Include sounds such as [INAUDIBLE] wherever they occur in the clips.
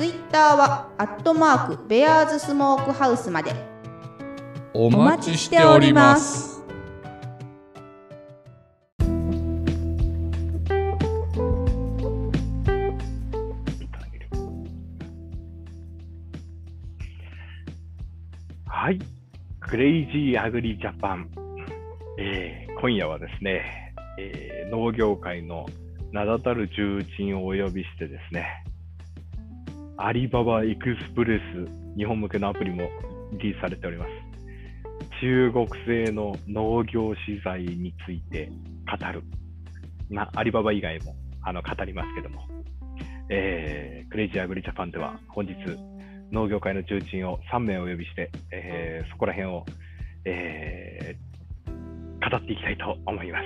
ツイッターはアットマークベアーズスモークハウスまでお待ちしておりますはい。クレイジーアグリジャパン。えー今夜はですね、えー農業界の名だたる重鎮をお呼びしてですね、アリババエクスプレス日本向けのアプリもリリースされております。中国製の農業資材について語る。まあ、アリババ以外もあの語りますけども、えークレイジーアグリジャパンでは本日、農業界の重鎮を3名お呼びして、えーそこら辺を、えー語っていきたいと思います。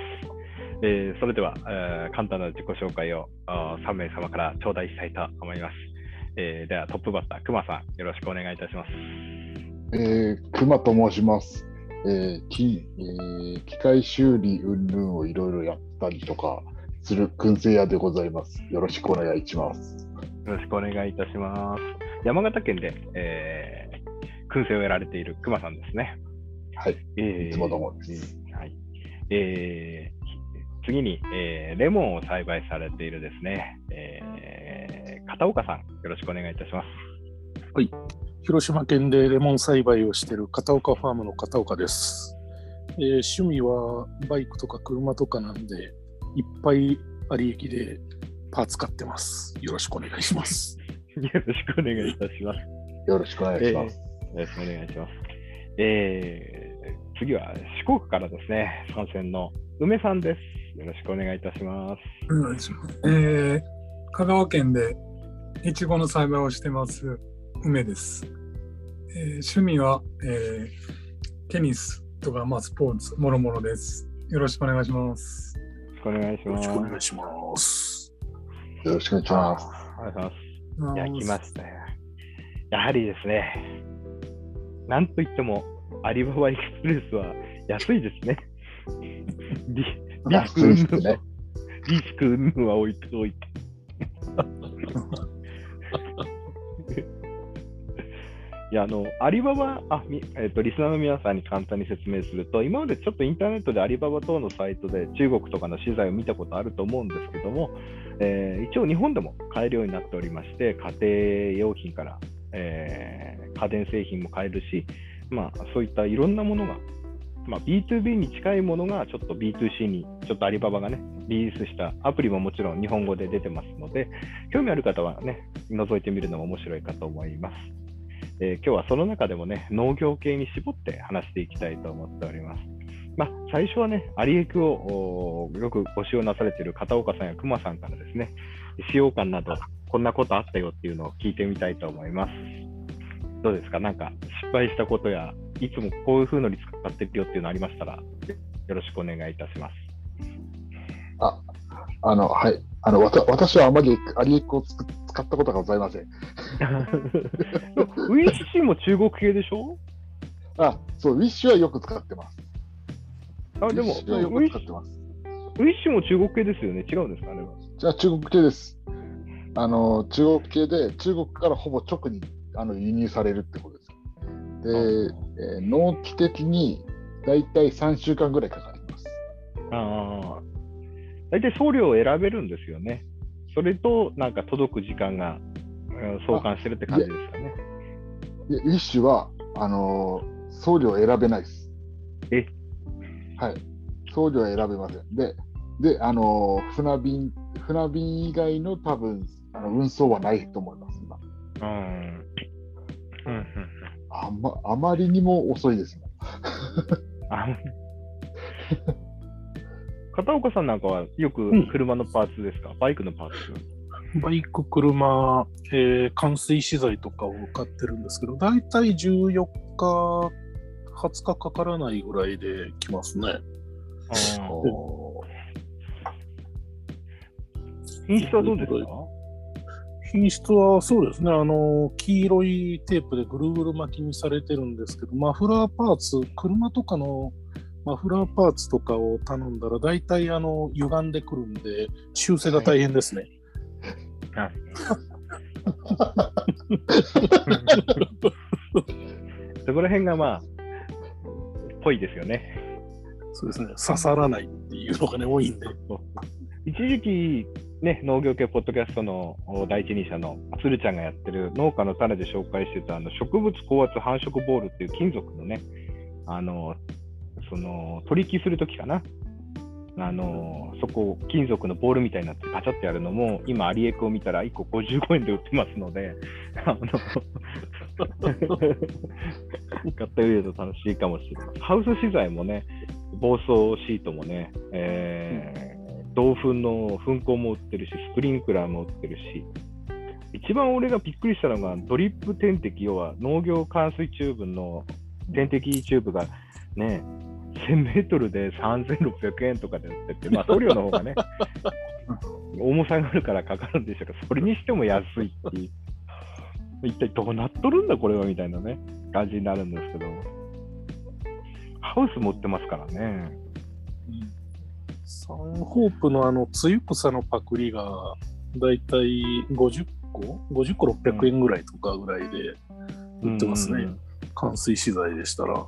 えーそれでは、えー簡単な自己紹介をあー3名様から頂戴したいと思います。えーではトップバッター、くまさん、よろしくお願いいたします。えー、熊と申します。えーきえー機械修理云々をいろいろやったりとかする燻製屋でございます。よろしくお願いします。よろしくお願いいたします。山形県で、えー燻製をやられているくまさんですね。はい。えーいつもどうもですえーはい。えー次に、えーレモンを栽培されているですね、えー片岡さん、よろしくお願いいたします。広島県でレモン栽培をしている片岡ファームの片岡です、えー趣味はバイクとか車とかなんで、いっぱいあり駅でパーツ買ってます。よろしくお願いします。[LAUGHS] よろしくお願いいたします。よろしくお願いします。よろしくお願いします。えー次は四国からですね、参戦の梅さんです。よろしくお願いいたします。お願いします。えー、香川県でいちごの栽培をしてます梅です。えー趣味は、えーテニスとか、まあ、スポーツ、もろもろです。よろしくお願いします。よろしくお願いしよろます。しくお願いします。よろしくお願いします。ありがとうございます。いや、来ましたよ。やはりですね、なんといっても、アリババエクスプレスは安いですね。[LAUGHS] リリスクね。リスクは置いておいて。[LAUGHS] いや、あの、アリババ、あ、みえっ、と、リスナーの皆さんに簡単に説明すると、今までちょっとインターネットでアリババ等のサイトで中国とかの資材を見たことあると思うんですけども、えー一応日本でも買えるようになっておりまして、家庭用品から、えー家電製品も買えるし、まあ、そういったいろんなものが、まあ、B2B に近いものがちょっと B2C に、ちょっとアリババがね、リリースしたアプリももちろん日本語で出てますので、興味ある方はね、覗いてみるのも面白いかと思います。えー今日はその中でもね、農業系に絞って話していきたいと思っております。まあ、最初はね、アリエクをよくご使用なされている片岡さんや熊さんからですね、使用感など、こんなことあったよっていうのを聞いてみたいと思います。どうですか？なんか失敗したことや、いつもこういう風のに使ってるよっていうのありましたら、よろしくお願いいたします。あ、あの、はい。あの、わた私はあまりアリエクを使ったことがございません。ウィッシュも中国系でしょ？あ、そう、ウィッシュはよく使ってます。あでもウィッシュはよウィッシく使ってます。ュ、ウィッシュも中国系ですよね違うんですかあれは。じゃあ中国系です。あの、中国系で、中国からほぼ直にあの輸入されるってことです。で、えー納期的に大体3週間ぐらいかかります。ああ。大体送料を選べるんですよね。それと、なんか届く時間がうん相関してるって感じですかね。でウィッシュは、あのー送料選べないです。え？はい。送料は選べません。で、で、あのー船便、船便以外の多分、あの運送はないと思います、今。うんあまあまりにも遅いですね。あ片岡さんなんかはよくん車のパーツですか、バイクのパーツ。バイク、車、えー冠水資材とかを買ってるんですけど、だいたい14日、20日かからないぐらいで来ますね。品質はどうですか？品質はそうですね、あの、黄色いテープでぐるぐる巻きにされてるんですけど、マフラーパーツ、車とかのマフラーパーツとかを頼んだら、大体あの、歪んでくるんで、修正が大変ですね。そこら辺がまあ、ぽいですよね。そうですね、刺さらないっていうのがね、多いんで。一時期、ね、農業系ポッドキャストの第一人者の鶴ちゃんがやってる農家の種で紹介してたあの植物高圧繁殖ボールっていう金属のね、あのその取引するときかな、あのそこ、金属のボールみたいになってパチャってやるのも、今、アリエクを見たら1個55円で売ってますので、買ってみると楽しいかもしれない。ハウス資材もね、防草シートもね、えー動噴の噴口も売ってるし、スプリンクラーも売ってるし、一番俺がびっくりしたのが、ドリップ点滴、要は農業灌水チューブの点滴チューブがね、1000メートルで3600円とかで売ってて、まあ、送料の方がね、[LAUGHS] 重さがあるからかかるんでしょうけど、それにしても安いっていう。一体どうなっとるんだ、これはみたいなね、感じになるんですけど、ハウス持ってますからね。うんサンホープのあの、つゆ草のパクリが、だいたい50個 ?50 個600円ぐらいとかぐらいで売ってますね。うん灌水資材でしたら。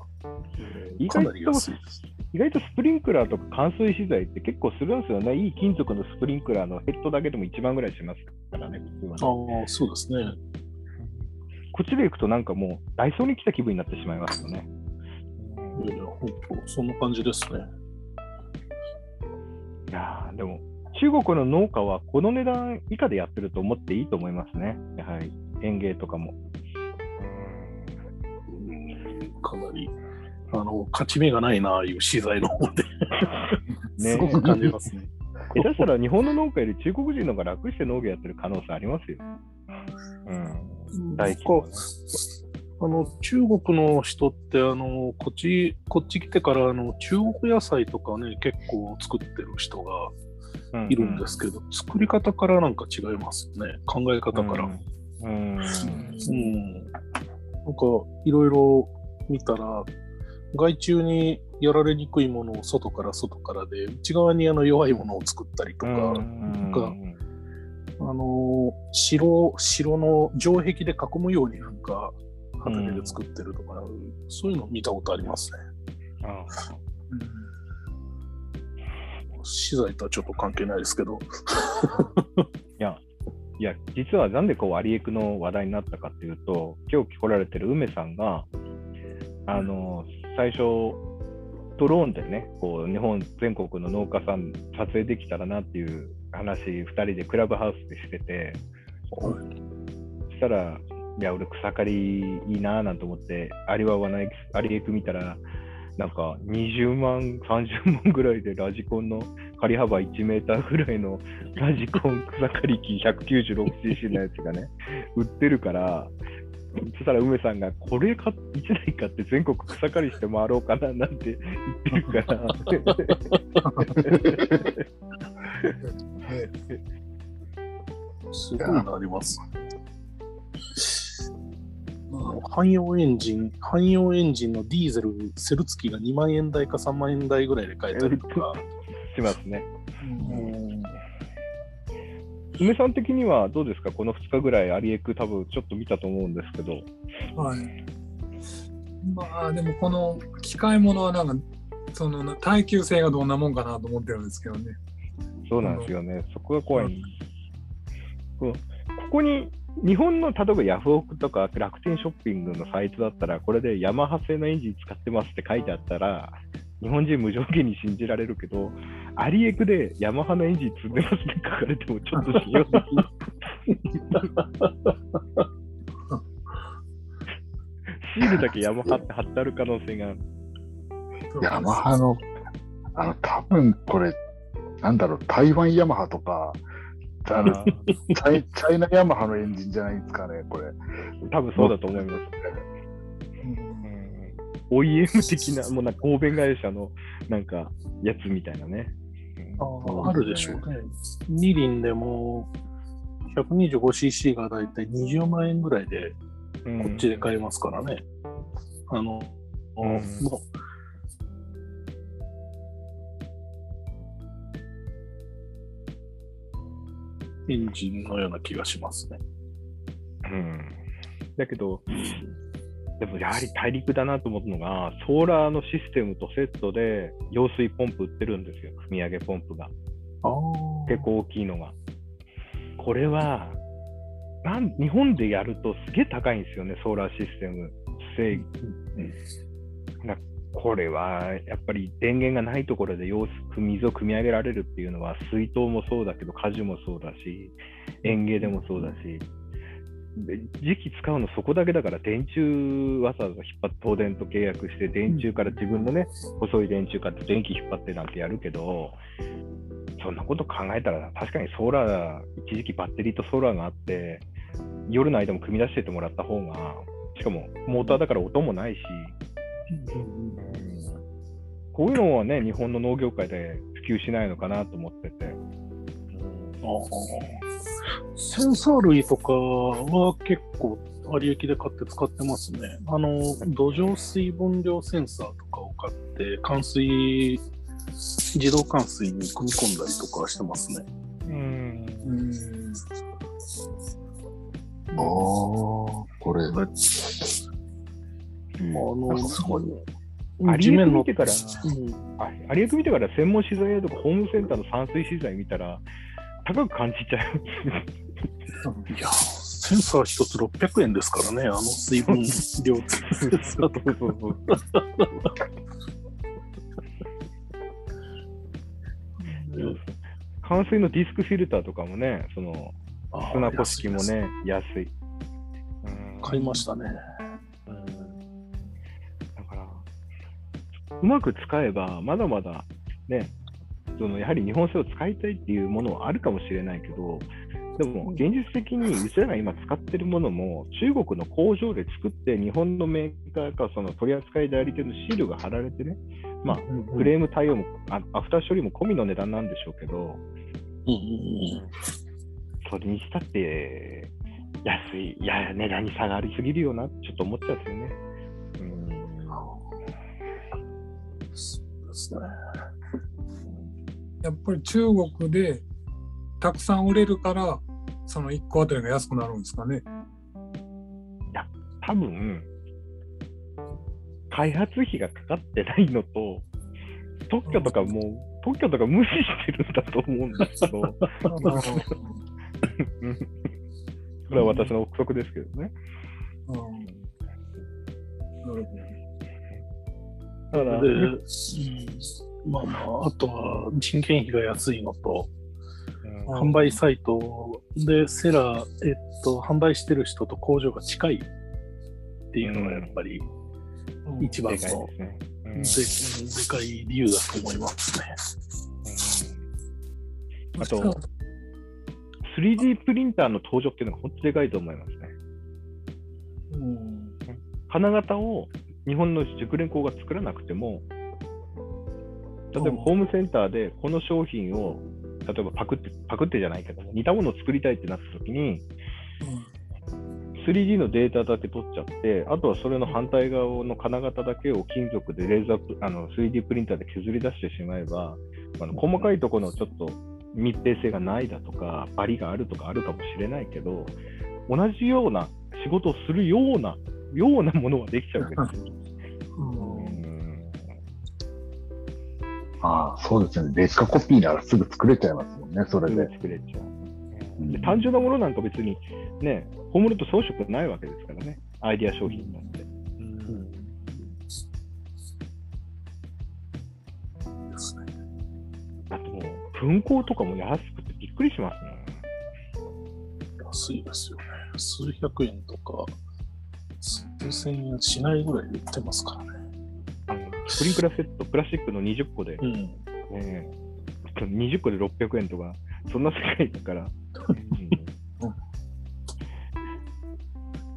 意かなり安いです。意外とスプリンクラーとか灌水資材って結構するんですよね。いい金属のスプリンクラーのヘッドだけでも1万ぐらいしますからね、普通はねああ、そうですね。こっちで行くとなんかもうダイソーに来た気分になってしまいますよね。いやいや、本当そんな感じですね。いやーでも中国の農家はこの値段以下でやってると思っていいと思いますね。やはり園芸とかも。うんかなり、あの、勝ち目がないな、ああいう資材の方で。[LAUGHS] ねすごく感じますね。下手したら日本の農家より中国人の方が楽して農業やってる可能性ありますよ。うん。大規模なねあの中国の人ってあのこっちこっち来てからあの中国野菜とかね結構作ってる人がいるんですけど、作り方からなんか違いますね。考え方から。うん。うん。うん、なんかいろいろ見たら害虫にやられにくいものを外から外からで内側にあの弱いものを作ったりとか、うん。かあの城城の城壁で囲むようになんか畑で作ってるとか、そういうの見たことありますね。あ資材とはちょっと関係ないですけど。[LAUGHS] いや、いや、実はなんでこう、アリエクの話題になったかっていうと、今日来られてる梅さんが、あの、最初、ドローンでね、こう、日本全国の農家さん撮影できたらなっていう話、2人でクラブハウスでしてて、そしたら、いや、俺草刈りいいなぁなんて思って、アリババのエクスアリエク見たら、なんか20万、30万ぐらいでラジコンの刈り幅1メーターぐらいのラジコン草刈り機 196cc のやつがね、[LAUGHS] 売ってるから、そしたら梅さんが、これか1台買って全国草刈りして回ろうかななんて言ってるから、[LAUGHS] すごいのあります。[LAUGHS] 汎用エンジン、汎用エンジンのディーゼル、セル付きが2万円台か3万円台ぐらいで買えたりとか。[LAUGHS] しますね。うん梅さん的にはどうですか、この2日ぐらいアリエク多分ちょっと見たと思うんですけど、はい。まあでもこの機械物はなんかその耐久性がどんなもんかなと思ってるんですけどね。そうなんですよね、そこが怖いうここに日本の例えばヤフオクとか楽天ショッピングのサイトだったら、これでヤマハ製のエンジン使ってますって書いてあったら、日本人無条件に信じられるけど、アリエクでヤマハのエンジン積んでますって書かれてもちょっと信用できない。シールだけヤマハって貼ってある可能性がある。ヤマハの、あの、多分これ、なんだろう、台湾ヤマハとか、あの [LAUGHS] チャイチャイナヤマハのエンジンじゃないですかね、これ。多分そうだと思います。OEM 的な、もうなんか合弁会社のなんかやつみたいなね。あああるでしょうね。二輪でも 125cc がだいたい20万円ぐらいでうんこっちで買えますからね。あの、うんもうエンジンのような気がしますね。うんだけど、でもやはり大陸だなと思ったのが、ソーラーのシステムとセットで揚水ポンプ売ってるんですよ、組み上げポンプが。結構大きいのが。これは、なん日本でやるとすげえ高いんですよね、ソーラーシステム。制なこれはやっぱり電源がないところで揚水水を汲み上げられるっていうのは、水筒もそうだけど、果樹もそうだし、園芸でもそうだし、で時期使うのそこだけだから、電柱わざわざ引っ張って東電と契約して、電柱から自分のね、細い電柱から電気引っ張ってなんてやるけど、そんなこと考えたら、確かにソーラー、一時期バッテリーとソーラーがあって、夜の間も組み出してってもらった方が、しかもモーターだから音もないし、こういうのはね、日本の農業界で普及しないのかなと思ってて。センサー類とかは結構有益で買って使ってますね。あの、土壌水分量センサーとかを買って、冠水、自動冠水に組み込んだりとかしてますね。うんうんああ、これ。あの、すごい有明見てから、うん。あ有明見てから専門資材屋とかホームセンターの散水資材見たら、高く感じちゃう。いや、センサー一つ600円ですからね、あの水分量。センサーとか。そう。そう冠水のディスクフィルターとかもね、その砂こ式もね、安い。うん。買いましたね。うまく使えば、まだまだね、そのやはり日本製を使いたいっていうものはあるかもしれないけど、でも現実的にうちらが今使ってるものも、中国の工場で作って、日本のメーカーかその取扱い代理店のシールが貼られてね、まあ、クレーム対応もあ、アフター処理も込みの値段なんでしょうけど、うんうん。それにしたって、安い、いや、値段に差がありすぎるよな、ちょっと思っちゃうんですよね。ですね。やっぱり中国でたくさん売れるから、その1個あたりが安くなるんですかね？多分、開発費がかかってないのと、特許とかもう、特許とか無視してるんだと思うんですけど、うん [LAUGHS] これは私の憶測ですけどね。うんなるほだから、で、うん。まあまあ、あとは人件費が安いのと、うん。あ販売サイト。でセラー、えっと、販売してる人と工場が近いっていうのがやっぱりど一番でかいのですね。うん。ででかい理由だと思いますね。あと、3D プリンターの登場っていうのが本当でかいと思いますね。うん。金型を日本の熟練工が作らなくても、例えばうん。ホームセンターでこの商品を、例えばパクって、パクってじゃないけども、似たものを作りたいってなった時に、3D のデータだけ取っちゃって、あとはそれの反対側の金型だけを金属でレーザープあの 3D プリンターで削り出してしまえば、あの細かいところのちょっと密閉性がないだとか、バリがあるとかあるかもしれないけど、同じような仕事をするような、ようなものはできちゃうわけですよ。[LAUGHS] うんああ、そうですね。劣化コピーならすぐ作れちゃいますもんね、それで。作れちゃう。うんで単純なものなんか別にね、ホームルと装飾ないわけですからね、アイディア商品なんて。ですね。あともう、噴光とかも安くてびっくりしますね。安いですよね。数百円とか、数千円しないぐらいで売ってますからね。プリンクラーセット、プラスチックの20個で、うん。ね、20個で600円とか、そんな世界だから、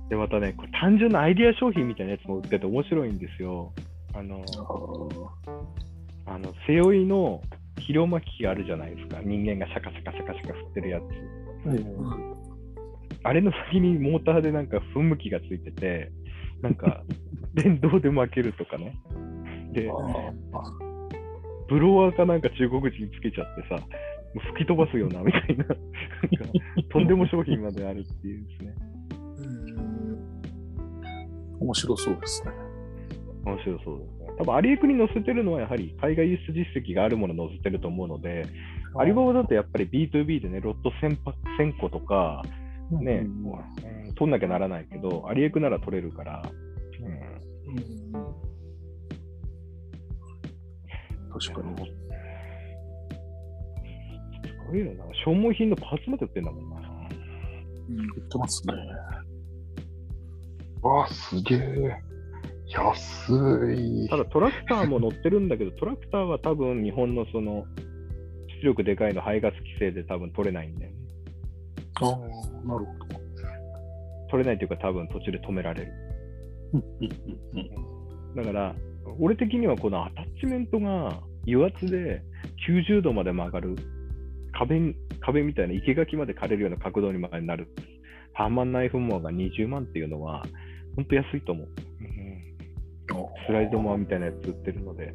で、またね、これ単純なアイディア商品みたいなやつも売ってて面白いんですよ。あの、あの背負いの肥料巻き機があるじゃないですか。人間がシャカシャカシャカシャカ振ってるやつ。あれの先にモーターでなんか噴霧器がついてて、なんか電動で巻けるとかね。で、ブロワーかなんか中国人つけちゃってさ、もう吹き飛ばすようなみたいな、なんかとんでも商品まであるっていうですね。面白そうですね。面白そうですね。多分アリエクに載せてるのはやはり海外輸出実績があるものを載せてると思うので、アリババだとやっぱり B2B でね、ロット 1000, パ1000個とか、ね、うん、取んなきゃならないけど、アリエクなら取れるから、うん、確かに。そういな、消耗品のパーツまで売ってんだもんな。売ってますね。わあ、すげえ。安い。ただトラクターも乗ってるんだけど、トラクターは多分日本のその出力でかいの排ガス規制で多分取れないんだよね。ああ、なるほど。取れないというか多分途中で止められる。だから、俺的にはこのアタッチメントが油圧で90度まで曲がる壁壁みたいな生垣まで枯れるような角度にまでなるハンマーナイフモアが20万っていうのは本当安いと思う。うん、スライドモアみたいなやつ売ってるので。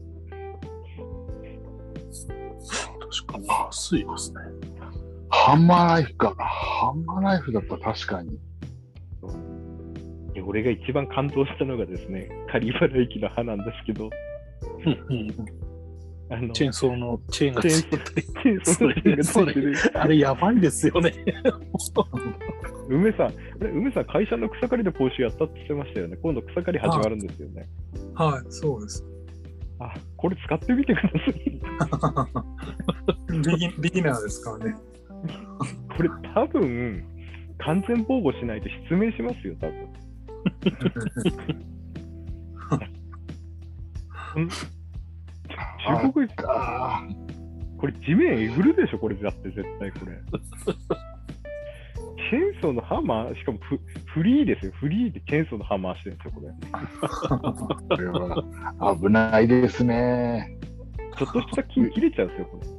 確かに安いですね。ハンマーナイフか。ハンマーナイフだったら確かに。で俺が一番感動したのがですね、狩原駅の刃なんですけど、あのチェーンソーのチェーンがついてたり。チェーンソーついてるあれやばいですよね。梅さん、梅さん、会社の草刈りの講習やったって言ってましたよね。今度草刈り始まるんですよね。はい、そうです。あ、これ使ってみてください。ビギビギナーですからね。[LAUGHS] これ多分、完全防護しないと失明しますよ、多分。[LAUGHS] うん中国あこれ地面えぐるでしょ、これだって絶対これ。チェーンソーのハンマー、しかもフフリーですよ。フリーでチェーンソーのハンマーしてるんですよ、これ。ー [LAUGHS] これは危ないですね。ちょっとした木切れちゃうんですよ、これ。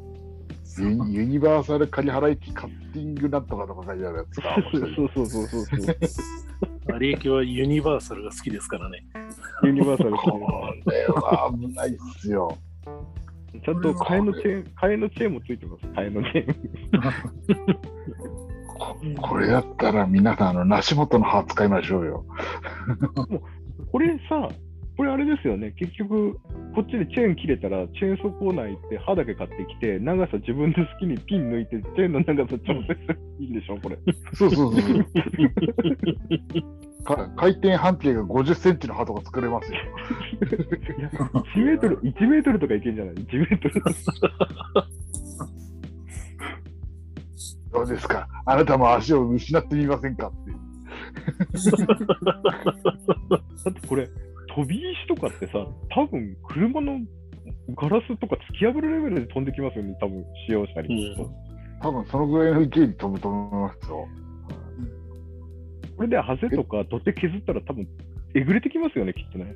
ユユニバーサルカリハラ駅カッティングなんとかとか書いてあるやつか。そうそうそうそうそう。アリエキはユニバーサルが好きですからね。ユニバーサルこれは危ないっすよ。ちゃんと替えのチェーン、替えのチェーンもついてます。替えのチェーン。こ [LAUGHS] これやったら皆さん、あの、梨本の葉使いましょうよ。[LAUGHS] これさ、これあれですよね。結局、こっちでチェーン切れたら、チェーンソーコーナー行って、刃だけ買ってきて、長さ自分で好きにピン抜いて、チェーンの長さ調整すればいいんでしょ、これ。そうそうそうそう。か [LAUGHS] 回転半径が50センチの刃とか作れますよ。いや1メートル、1メートルとかいけんじゃない ?1 メートル。どうですか？あなたも足を失ってみませんか？っていう。[LAUGHS] だってこれ、飛び石とかってさ、多分車のガラスとか突き破るレベルで飛んできますよね、多分使用したりすると。多分そのぐらいの勢いで飛ぶと思いますよ。これでハゼとか土手削ったら多分えぐれてきますよね、きっとね。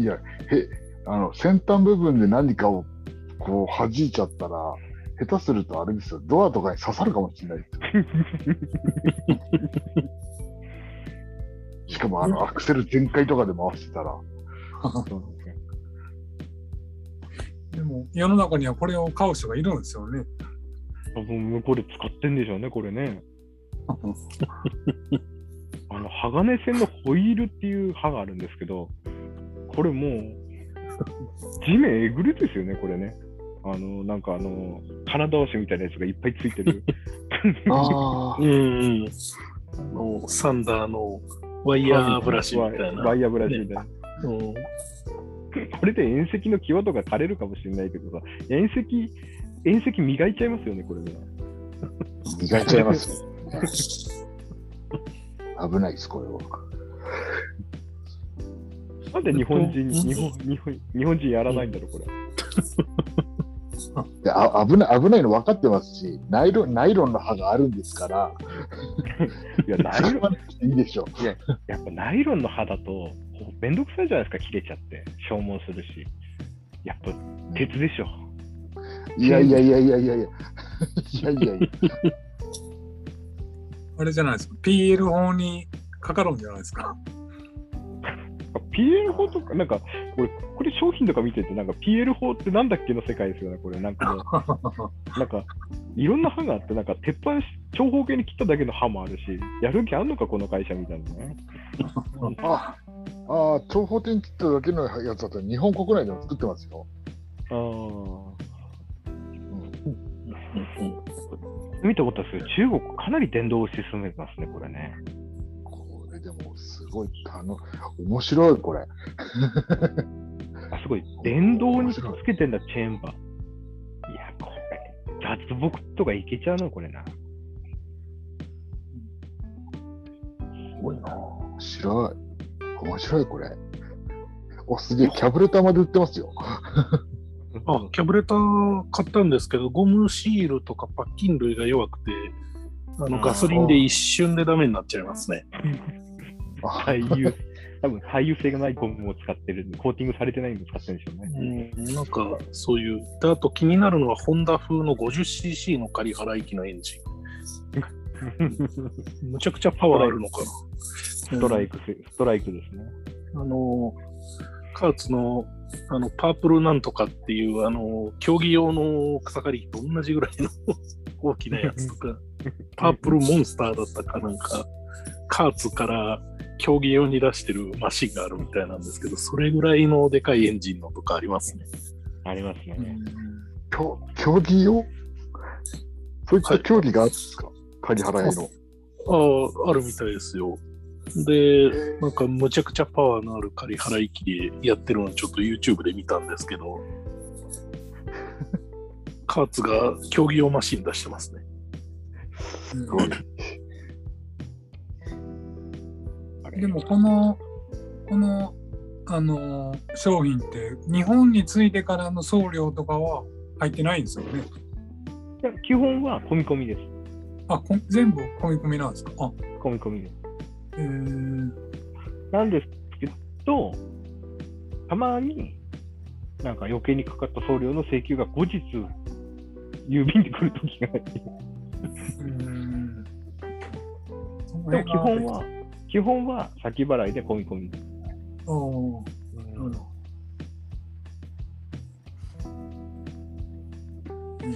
いや、へあの先端部分で何かをこう弾いちゃったら、下手するとあれですよ、ドアとかに刺さるかもしれないですよ。[LAUGHS] しかもあのアクセル全開とかで回してたら、[LAUGHS] でも、世の中にはこれを買う人がいるんですよね。多分これ使ってんでしょうね、これね。[LAUGHS] あの鋼線のホイールっていう刃があるんですけど、これもう、地面えぐるですよね、これね。あの、なんかあの、金倒しみたいなやつがいっぱいついてる。[LAUGHS] あうんうん。あの、サンダーのワイヤーブラシみたいな。ワイヤーブラシみたいな。うんこれで遠赤の際とか枯れるかもしれないけどさ、遠赤、遠赤磨いちゃいますよね、これね。磨いちゃいますよ。[LAUGHS] 危ないです、これは。なんで日本人、うん日本、日本、日本人やらないんだろう、これ。であ危ない危ないの分かってますしナイロン、ナイロンの刃があるんですから、いや、ナイロン、いいでしょう。やっぱナイロンの刃だと、めんどくさいじゃないですか、切れちゃって。消耗するし。やっぱ、鉄でしょ。いやいやいやいやいやいや。いやいやいや。[LAUGHS] あれじゃないですか。PL 法にかかるんじゃないですか。PL 法とか、なんか、これ、これ商品とか見てて、なんか PL 法ってなんだっけの世界ですよね、これ。なんかもう、[LAUGHS] なんか、いろんな刃があって、なんか、鉄板し、長方形に切っただけの刃もあるし、やる気あんのか、この会社みたいなね。ああ、長方形に切っただけのやつだったら日本国内でも作ってますよ。ああ。見たことですけど、中国かなり電動を進めてますね、これね。もすごい、あの、面白い、これ。あ、すごい。電動につけてんだ、チェーンバー。いや、これ、脱木とかいけちゃうの、これな。すごいな。面白い。面白い、これ。お、すげえ、キャブレターまで売ってますよ。あ、キャブレター買ったんですけど、ゴムシールとかパッキン類が弱くて、あのガソリンで一瞬でダメになっちゃいますね。[LAUGHS] あ耐油、多分耐油性がないゴムを使ってるコーティングされてないのを使ってるんでしょうね。うん、なんかそういう。であと気になるのは、ホンダ風の 50cc の仮払い機のエンジン。[LAUGHS] むちゃくちゃパワーあるのかな。ストライクせ、ストライクですね。あの、カーツのあのパープルなんとかっていうあの競技用の草刈り機と同じぐらいの [LAUGHS] 大きなやつとか、[LAUGHS] パープルモンスターだったかなんか、カーツから競技用に出してるマシンがあるみたいなんですけど、それぐらいのでかいエンジンのとかありますね。ありますね。競競技用？そういった競技があるんですか、仮払いの。ああ、あるみたいですよ。で、なんかむちゃくちゃパワーのある仮払い機でやってるのをちょっと YouTube で見たんですけど、[LAUGHS] カーツが競技用マシン出してますね。すごい。でもこの、この、あのー商品って日本に着いてからの送料とかは入ってないんですよね？いや基本は込み込みです。あ、こ全部込み込みなんですか？あ、込み込みです。えー、なんですけど、たまになんか余計にかかった送料の請求が後日、郵便で来るときがあってうーん。でも基本は、基本は先払いで込み込みです。おーなるほど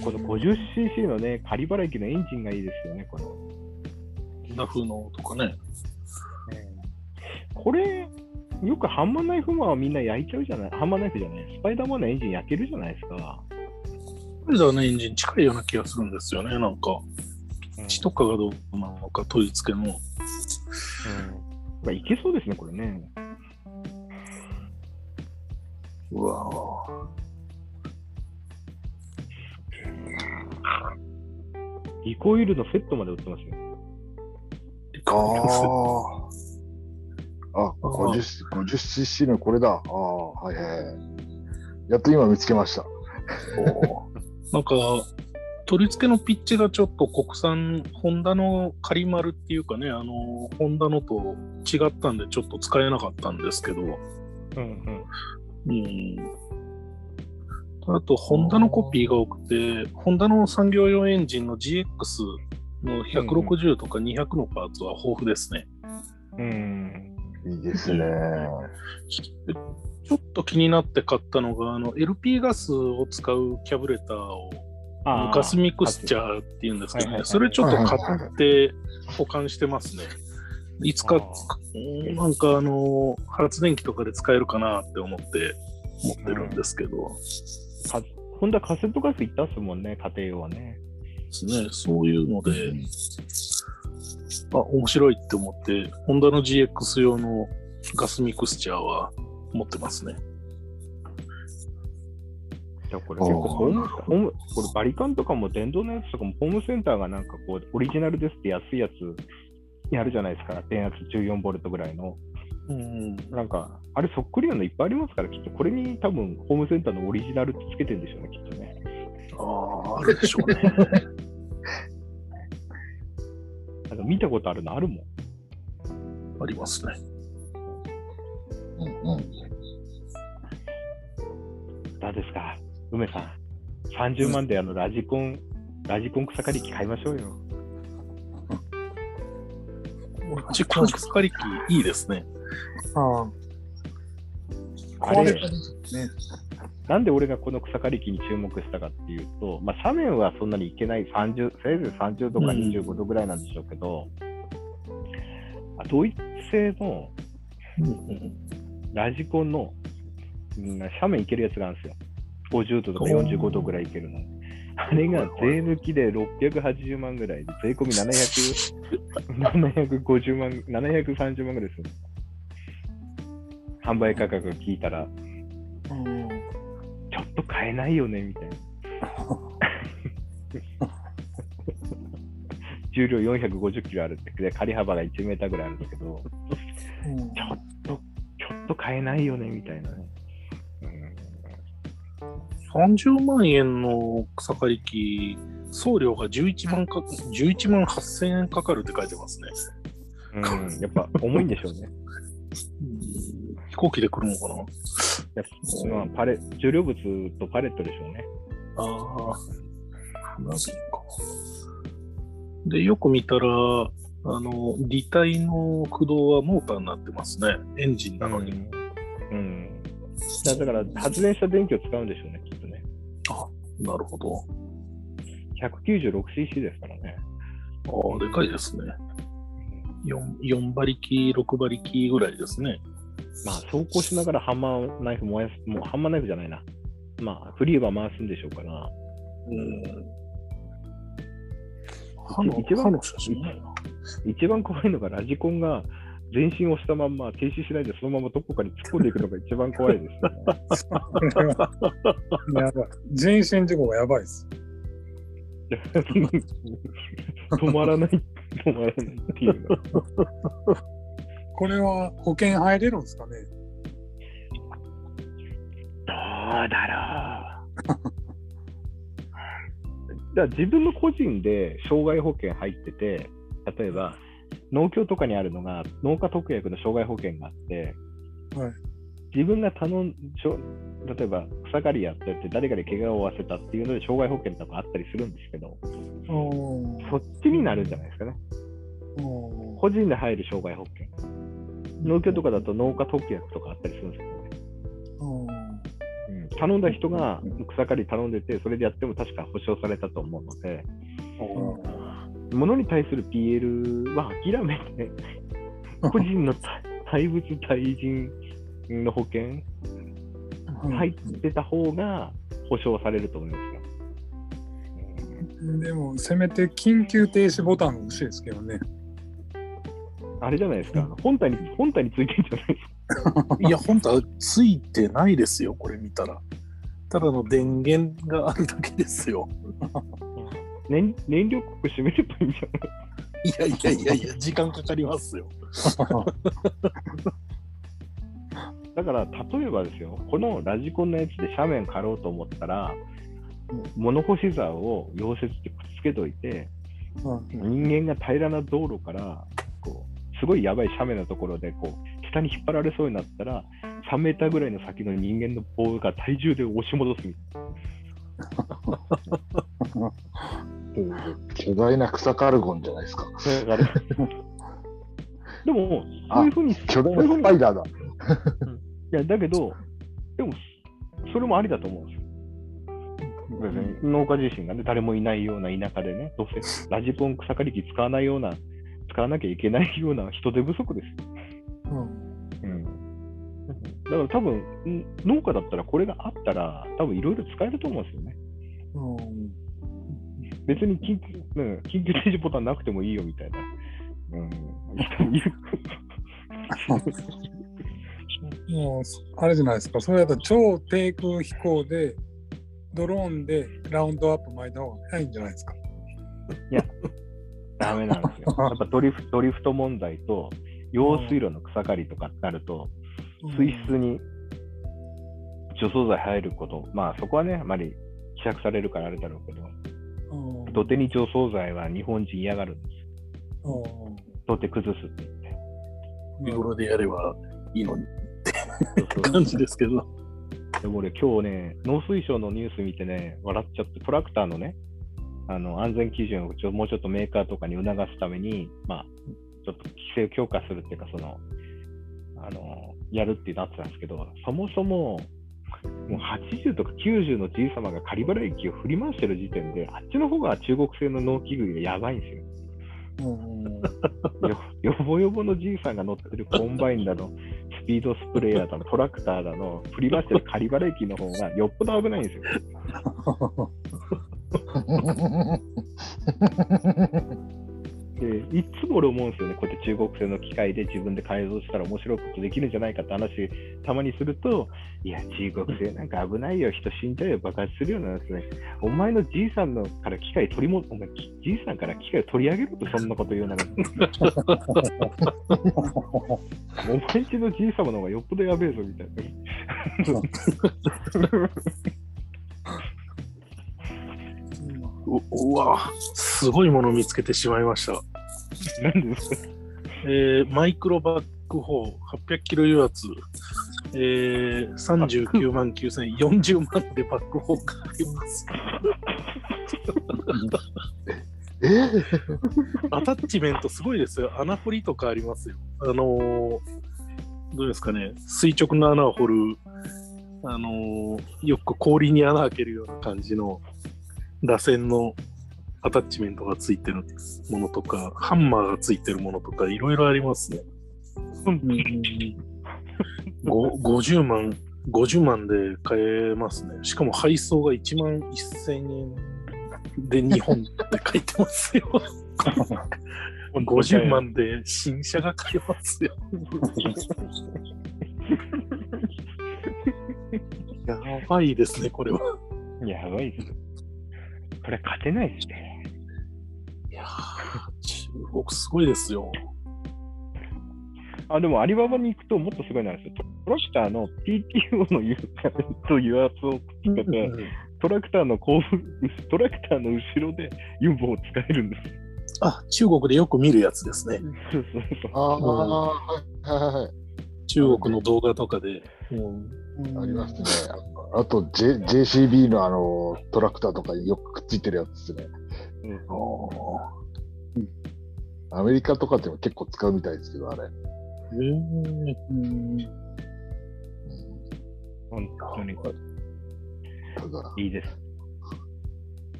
この 50cc のね、仮払い機のエンジンがいいですよね、この。ダフのとかね。これ、よくハンマーナイフマンはみんな焼いちゃうじゃない、ハンマーナイフじゃない、スパイダーマンのエンジン焼けるじゃないですか。これだね、エンジン近いような気がするんですよね。なんか、血とかがどうなのか、取り付けの。うんまあいけそうですね、これね。うわぁ。リコイルのセットまで売ってますよ。ああ。あ、50 50cc のこれだ。ああ、はいはいはい。やっと今見つけました。[LAUGHS] なんか、取り付けのピッチがちょっと国産、ホンダのカリマルっていうかね、あの、ホンダのと違ったんで、ちょっと使えなかったんですけど、うんうん。うん。あと、ホンダのコピーが多くて、ホンダの産業用エンジンの GX の160とか200のパーツは豊富ですね。うん。いいですね。でちょっと気になって買ったのが、あの、LP ガスを使うキャブレターを、ガスミクスチャーっていうんですけどね、はいはいはい。それちょっと買って保管してますね。いつかなんかあの、発電機とかで使えるかなって思って持ってるんですけど、かホンダカセットガスいったっすもんね、家庭用はね。ですね、そういうので、あ、面白いって思って、ホンダの GX 用のガスミクスチャーは持ってますね。じゃあこれ結構ホーム、ホーム、これバリカンとかも電動のやつとかもホームセンターがなんかこう、オリジナルですって安いやつやるじゃないですか。電圧14ボルトぐらいの。うん、なんか、あれそっくりなのいっぱいありますから、きっとこれに多分ホームセンターのオリジナルってつけてるんでしょうね、きっとね。ああ、あるでしょうね。[LAUGHS] なんか見たことあるのあるもん。ありますね。うんうん。どうですか？梅さん。30万であのラジコン、ラジコン草刈り機買いましょうよ。自己草刈り機いいですね。ああ。あれね。なんで俺がこの草刈り機に注目したかっていうと、まあ、斜面はそんなにいけない30、せいぜい30度か25度ぐらいなんでしょうけど、あドイツ製のラジコンの、うん斜面いけるやつがあるんですよ。50度とか45度ぐらいいけるの。あれが税抜きで680万ぐらいで、税込み700 750万、730万ぐらいですよ。販売価格が聞いたら、ちょっと買えないよね、みたいな。重量450キロあるって、で、仮幅が1メーターぐらいあるんですけど、うんちょっと、ちょっと買えないよね、みたいなね。うん30万円の草刈り機、送料が11万か11万8000円かかるって書いてますね。うん、やっぱ重いんでしょうね。[LAUGHS] 飛行機で来るのかな？やっぱまあ、パレ重量物とパレットでしょうね。ああ、なぜか。で、よく見たら、あの、履帯の駆動はモーターになってますね。エンジンなのに。うん。うんだだから、発電した電気を使うんでしょうね、きっとね。なるほど。196cc ですからね。ああ、でかいですね。4, 4馬力、6馬力ぐらいですね。まあ、走行しながらハンマーナイフ燃やす、もうハンマーナイフじゃないな。まあ、フリーは回すんでしょうから。うん。歯の一番歯の写真ないな。一番怖いのがラジコンが前進をしたまんま停止しないでそのままどこかに突っ込んでいくのが一番怖いですよね。やばい。人身事故がやばいです。止まらない、止まらないっていうの。これは保険入れるんですかね？どうだろう。だから自分の個人で障害保険入ってて、例えば農協とかにあるのが農家特約の障害保険があって、はい自分が頼んしょ例えば草刈りやってて誰かに怪我を負わせたっていうので障害保険とかあったりするんですけど、おそっちになるんじゃないですかね。お個人で入る障害保険。農協とかだと農家特約とかあったりするんですけどね。おうん頼んだ人が草刈り頼んでて、それでやっても確か保証されたと思うので、物に対する PL は諦めて、[LAUGHS] 個人の対対物対人の保険入ってた方が保証されると思いますよ。でも、せめて緊急停止ボタンが欲しいですけどね。あれじゃないですか、本体に本体についてるんじゃないですか。[LAUGHS] いや、本当はついてないですよ、これ見たら。ただの電源があるだけですよ。燃燃料国閉めればいいんじゃない？いやいやいやいや、時間かかりますよ。[LAUGHS] だから、例えばですよ、このラジコンのやつで斜面刈ろうと思ったら、物干し竿を溶接でくっつけといて、人間が平らな道路から、こう、すごいやばい斜面のところで、こう、下に引っ張られそうになったら、3メーターぐらいの先の人間の棒が体重で押し戻すみたい [LAUGHS] 巨大な草カルゴンじゃないですか。[LAUGHS] でも、そういうふうに、巨大なスパイダーだ。いや、だけど、でも、それもありだと思うんですよ。別に農家自身がね、誰もいないような田舎でね、どうせラジコン草刈り機使わないような、使わなきゃいけないような人手不足ですよ。うん。だから多分、ん農家だったらこれがあったら、多分いろいろ使えると思うんですよね。別に緊急,、うん、緊急停止ボタンなくてもいいよみたいな。うん。[LAUGHS] もう、あれじゃないですか。それだと超低空飛行で、ドローンでラウンドアップ巻いた方が早いんじゃないですか。ダメなんですよ。[LAUGHS] やっぱドリフドリフト問題と、用水路の草刈りとかになると、水質に除草剤入ること、まあそこはね、あまり希釈されるからあれだろうけど、土手に除草剤は日本人嫌がるんですよ。土手崩すって言って。日頃でやればいいのにそうそう感じですけど。でも俺今日ね、農水省のニュース見てね、笑っちゃって、トラクターのね、あの安全基準をちょもうちょっとメーカーとかに促すために、まあ、ちょっと規制を強化するっていうか、その、あの、やるってなってたんですけど、そもそも、もう80とか90のじいさまが刈払い機を振り回してる時点で、あっちの方が中国製の農機具がやばいんですよ。[LAUGHS] よよぼよぼのじいさんが乗ってるコンバインだの、スピードスプレーヤーだの、トラクターだの、振り回してる刈払い機の方がよっぽど危ないんですよ。[LAUGHS] いつも俺思うんですよね、こうやって中国製の機械で自分で改造したら面白いことできるんじゃないかって話、たまにすると、いや、中国製なんか危ないよ、人死んじゃうよ、爆発するようなんですね。お前のじいさんのから機械取りも、お前、じいさんから機械を取り上げろと、そんなこと言うなら。お前んちのじい様の方がよっぽどやべえぞ、みたいな。[LAUGHS] ううわ、すごいもの見つけてしまいました。[LAUGHS] なんですか？えーマイクロバック砲800キロ油圧、えー、39万9000、40万でバック砲があります。[LAUGHS] えーアタッチメントすごいですよ。穴掘りとかありますよ。あのーどうですかね、垂直の穴を掘る、あのーよく氷に穴開けるような感じの螺旋のアタッチメントがついてるものとか、ハンマーがついてるものとか、いろいろありますね。ご50万、50万で買えますね。しかも配送が1万1000円で日本って書いてますよ。[LAUGHS] 50万で新車が買えますよ。[LAUGHS] やばいですね、これは。やばいです。これ勝てないですね。いやー中国すごいですよ。あ、でもアリババに行くともっとすごいなんですよ。トラクターの TTO の油と油圧をつけて、トラクターの後部、トラクターの後ろでユンボを使えるんです。あ、中国でよく見るやつですね。そうそうそう。ああ、はいはいはい。中国の動画とかで。ありますね。ああと、J、JCB のあのトラクターとかによくくっついてるやつですね。アメリカとかでも結構使うみたいですけど、あれ。えー本当にただ、いいです。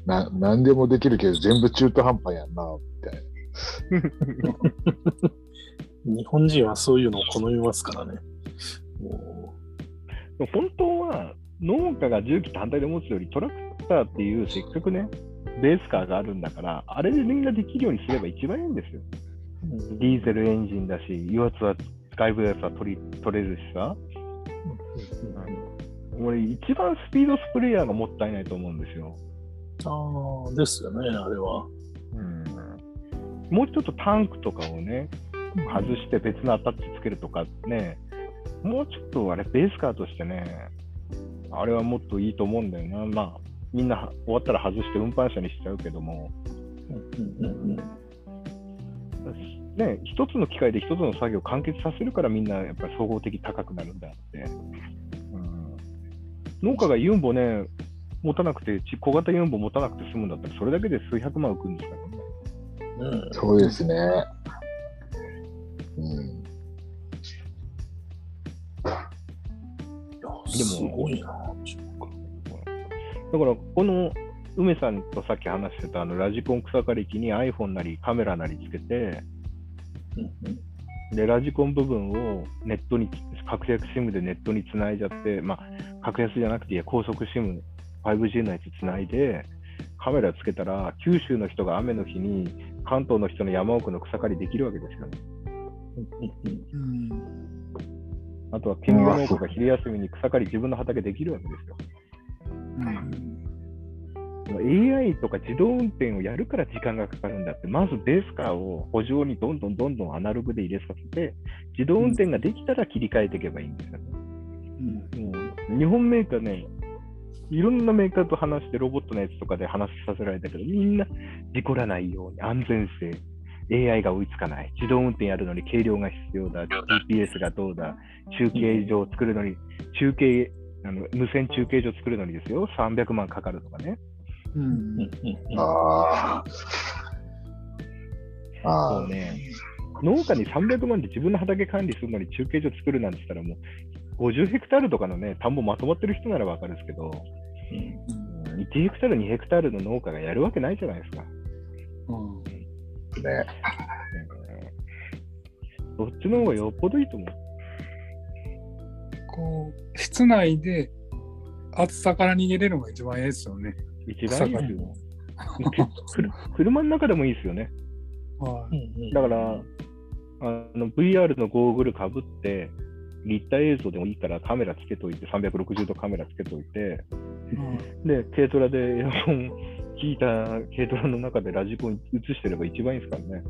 な、なんでもできるけど、全部中途半端やんな、みたい [LAUGHS] 日本人はそういうのを好みますからね。もでも本当は農家が重機単体で持つよりトラクターっていうせっかくね、ベースカーがあるんだから、あれでみんなできるようにすれば一番いいんですよ。うディーゼルエンジンだし、油圧は外部のやつは取り取れるしさ。俺、一番スピードスプレーヤーがもったいないと思うんですよ。ああ、ですよね、あれは。うん、もうちょっとタンクとかをね、外して別のアタッチつけるとかね、もうちょっとあれ、ベースカーとしてね、あれはもっといいと思うんだよな。まあ、みんな終わったら外して運搬車にしちゃうけども、ね、一つの機械で一つの作業を完結させるからみんなやっぱり総合的に高くなるんだって。うん、農家がユンボね、持たなくて、ち小型ユンボ持たなくて済むんだったら、それだけで数百万浮くんですからね。うんな。そうですね。うん。いやすごいな、中国。だから、この梅さんとさっき話してたあのラジコン草刈り機に iPhone なりカメラなりつけて、で、ラジコン部分をネットに、格安 SIM でネットにつないじゃって、まあ、格安じゃなくていいや、高速 SIM、5G のやつつないで、カメラつけたら、九州の人が雨の日に関東の人の山奥の草刈りできるわけですよね。あとは、兼業農家が昼休みに草刈り自分の畑できるわけですよ。AI とか自動運転をやるから時間がかかるんだって、まずベースカーを補助にどんどんどんどんアナログで入れさせて、自動運転ができたら切り替えていけばいいんですよ。ね。もう日本メーカーね、いろんなメーカーと話して、ロボットのやつとかで話させられたけど、みんな事故らないように、安全性、AI が追いつかない、自動運転やるのに軽量が必要だ、GPS がどうだ、中継所を作るのに、中継、あの無線中継所作るのにですよ、300万かかるとかね。うん。ああ。ああ。そうね、農家に300万で自分の畑管理するのに中継所作るなんて言ったら、もう50ヘクタールとかのね、田んぼまとまってる人ならわかるんですけど、1ヘクタール、2ヘクタールの農家がやるわけないじゃないですか。うんね。そっちの方がよっぽどいいと思う？こう、室内で暑さから逃げれるのが一番いいですよね。一番いいですよ。車の中でもいいですよね。はい。だから、あの VR のゴーグルかぶって、立体映像でもいいからカメラつけといて、360度カメラつけといて、で、軽トラでエアコン聞いた軽トラの中でラジコン映してれば一番いいですからね。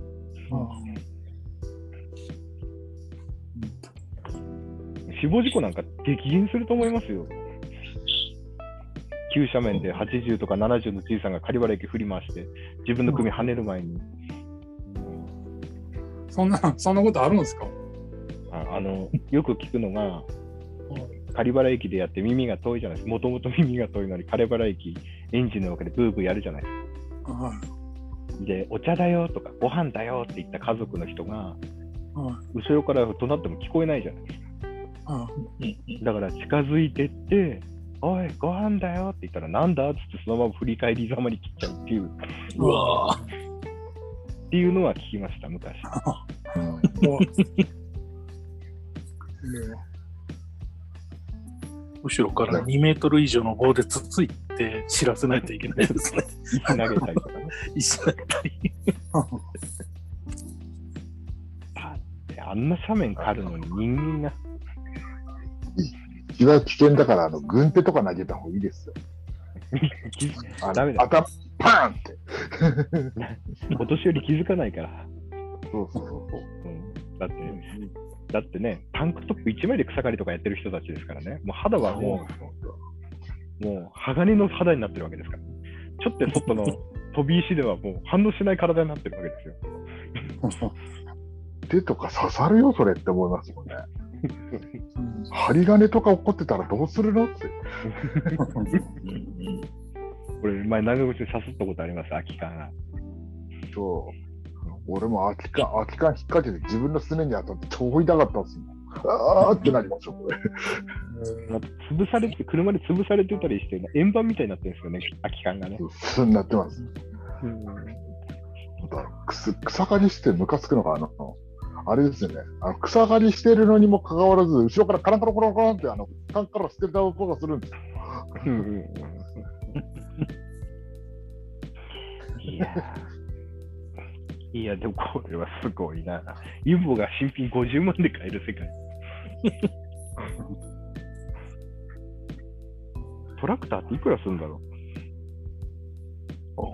死亡事故なんか激減すると思いますよ。急斜面で80とか70のじいさんが仮払駅振り回して、自分の組跳ねる前に、そんな、そんなことあるんですか？ああのよく聞くのが、仮払駅でやって耳が遠いじゃないですか。もともと耳が遠いのに、仮払駅、エンジンの中でブーブーやるじゃないですか。はで、お茶だよとか、ご飯だよって言った家族の人が、い。はい。後ろから怒鳴っても聞こえないじゃないですか。はだから近づいてって、おい、ご飯だよって言ったら、なんだっつってそのまま振り返りざまに切っちゃうっていう、うわっていうのは聞きました、昔。[LAUGHS] [LAUGHS] 後ろから2メートル以上の棒でつついて知らせないといけないですね。石投げたりとかね。石だったり。であんな斜面狩るのに人間が、一番危険だから、あの、軍手とか投げた方がいいですよ。[LAUGHS] あのダメだよ頭、パーンって。[LAUGHS] お年寄り気づかないから。そうそうそうそう。うん、だって、だってね、タンクトップ1枚で草刈りとかやってる人たちですからね、もう肌はもう、もう鋼の肌になってるわけですから、ちょっと外の [LAUGHS] 飛び石ではもう反応しない体になってるわけですよ。[LAUGHS] 手とか刺さるよ、それって思いますもんね。針金とか起こってたらどうするのって。[LAUGHS] これ、前、長靴に刺すったことあります、空き缶が。そう。俺も空き缶、空き缶引っ掛けて自分のすねに当たって超痛かったんですもん。あーってなりますよ、これ。なんか潰されて、車で潰されてたりして、円盤みたいになってるんですよね、空き缶がね。そうなってます。またくす草刈りしてムカつくのが、あの、あれですよね。あの草刈りしてるのにもかかわらず、後ろからカランカランカランカランって、あの、タンクから捨てた音がするんですよ。うんうんうんいやーいや、でもこれはすごいな。ユンボが新品50万で買える世界。[LAUGHS] トラクターっていくらするんだろ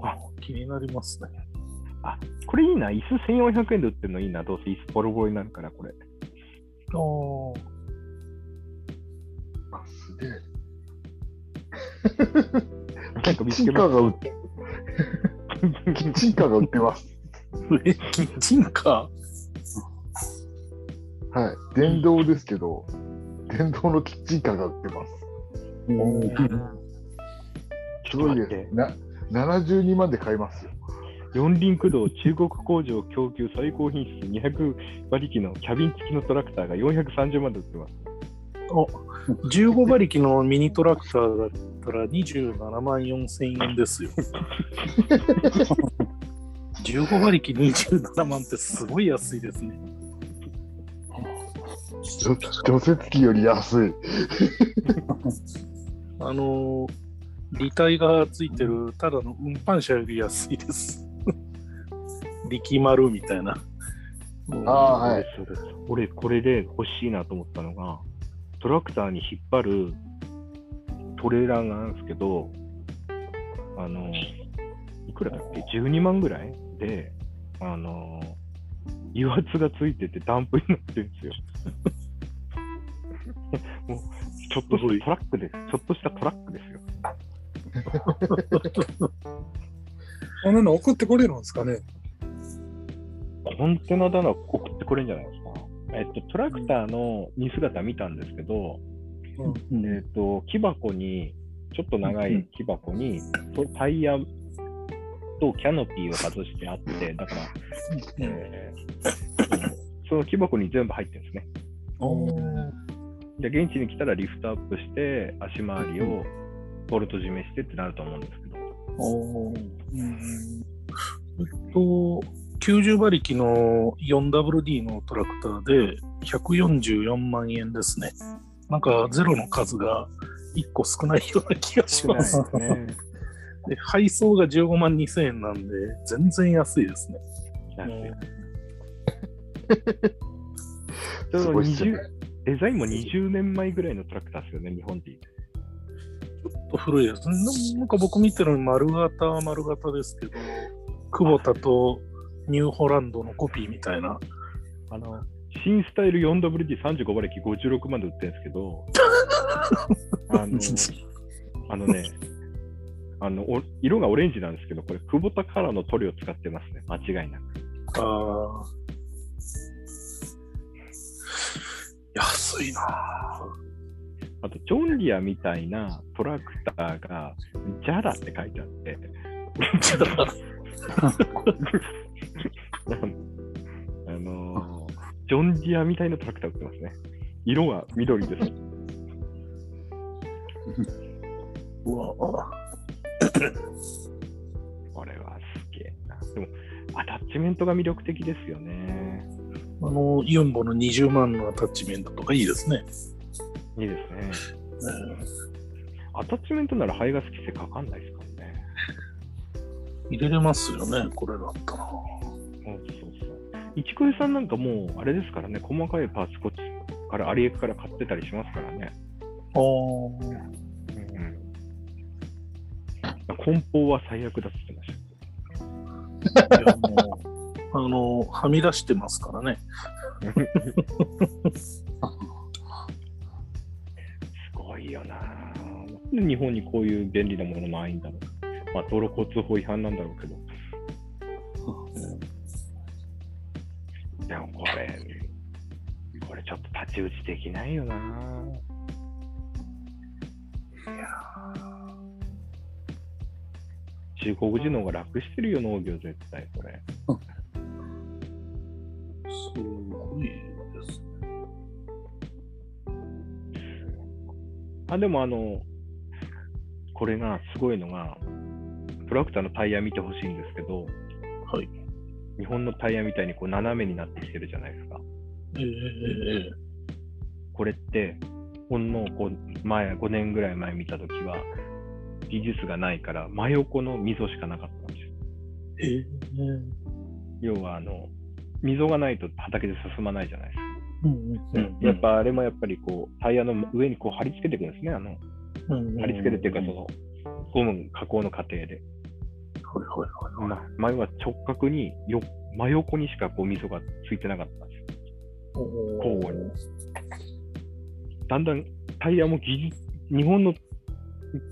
あ気になりますね。うこれいいな。椅子1400円で売ってるのいいな。どうせ椅子ボロボロになるから、これ。ああ、すげえ。なんか見つけまカーが売って、キッチンカーが売ってます。[LAUGHS] え、[LAUGHS] キッチンカはい。電動ですけど、電動のキッチンカーが売ってます。ーすごいです。な72万で買いますよ。四輪駆動中国工場供給最高品質200馬力のキャビン付きのトラクターが430万で売ってます。15馬力のミニトラクターだったら27万4千円ですよ。[LAUGHS] 15馬力27万ってすごい安いですね。除除雪機より安い。[LAUGHS] あのー、履帯がついてるただの運搬車より安いです。[LAUGHS] 力丸みたいな。あーはい俺、これで欲しいなと思ったのが、トラクターに引っ張るトレーラーがあるんですけど、あの、いくらだっけ ?12 万ぐらい？で、あの、油圧がついててダンプになってるんですよ。[LAUGHS] もうちょっとしたトラックです。ちょっとしたトラックですよ。[LAUGHS] こんなの送ってこれるんですかね？コンテナ棚送ってこれるんじゃないですか。えっと、トラクターの荷姿見たんですけど、えっと、木箱に、ちょっと長い木箱に、とタイヤとキャノピーを外してあって、だから、えーその木箱に全部入ってるんですね。で、現地に来たらリフトアップして、足回りをボルト締めしてってなると思うんですけど、おーえっと、90馬力の 4WD のトラクターで144万円ですね。なんかゼロの数が1個少ないような気がします。ね。で配送が15万2000円なんで、全然安いですね。安いちょうど [LAUGHS] すごいっすよね20デザインも20年前ぐらいのトラクターですよね、日本で。ちょっと古いですね。なんか僕見てるの丸型は丸型ですけど、久保田とニューホランドのコピーみたいな。あの、新スタイル 4WD35 馬力56万で売ってるんですけど、[LAUGHS] あの、あのね、あのお色がオレンジなんですけど、これ、久保田カラーの塗料使ってますね、間違いなく。あー安いなぁあと、ジョンディアみたいなトラクターが、ジャラって書いてあって、[LAUGHS] あのージョンディアみたいなトラクター売ってますね。色は緑です。うわ [LAUGHS] これはすげえな。でも、アタッチメントが魅力的ですよね。あの、ユンボの20万のアタッチメントとかいいですね。いいですね。アタッチメントなら排ガス規制かかんないですからね。入れれますよね、これだったら。そうそうそう。一小さんなんかもう、あれですからね、細かいパーツこっちから、アリエクから買ってたりしますからね。あうん梱包は最悪だって言ってました。あ。いやもう、あの、はみ出してますからね。すごいよな日本にこういう便利なものないんだろう。まあ、道路交通法違反なんだろうけど。でもこれ、これちょっと太刀打ちできないよなぁ。中国人の方が楽してるよ、農業絶対、これ。すごいですね。あ、でもあの、これがすごいのが、トラクターのタイヤ見てほしいんですけど、はい。日本のタイヤみたいにこう斜めになってきてるじゃないですか。ええええこれって、ほんのこう前、5年ぐらい前見たときは、技術がないから、真横の溝しかなかったんですよ。ええ要は、あの、溝がないと畑で進まないじゃないですか。うんうんやっぱあれもやっぱりこう、タイヤの上にこう貼り付けていくんですね。あの、うん貼り付けるっていうか、その、ゴム加工の過程で。はいはいはいはい。ま前は直角によ真横にしかこう溝がついてなかったんですよ。交互に。だんだんタイヤも技術、日本の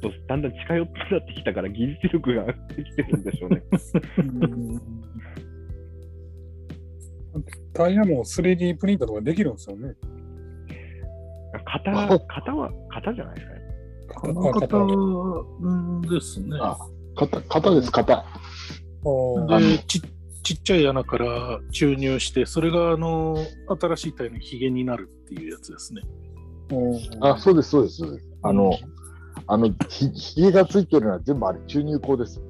とだんだん近寄ってなってきたから技術力が上がってきてるんでしょうね。タイヤも 3D プリントとかできるんですよね。型、型は、型じゃないですかね。この方うんですね。あ型、型です、型。あでち、ちっちゃい穴から注入して、それがあの新しいタイヤのヒゲになるっていうやつですね。あ、そうです、そうです。そうですあの、ひ、ひげがついてるのは全部あれ、注入口です。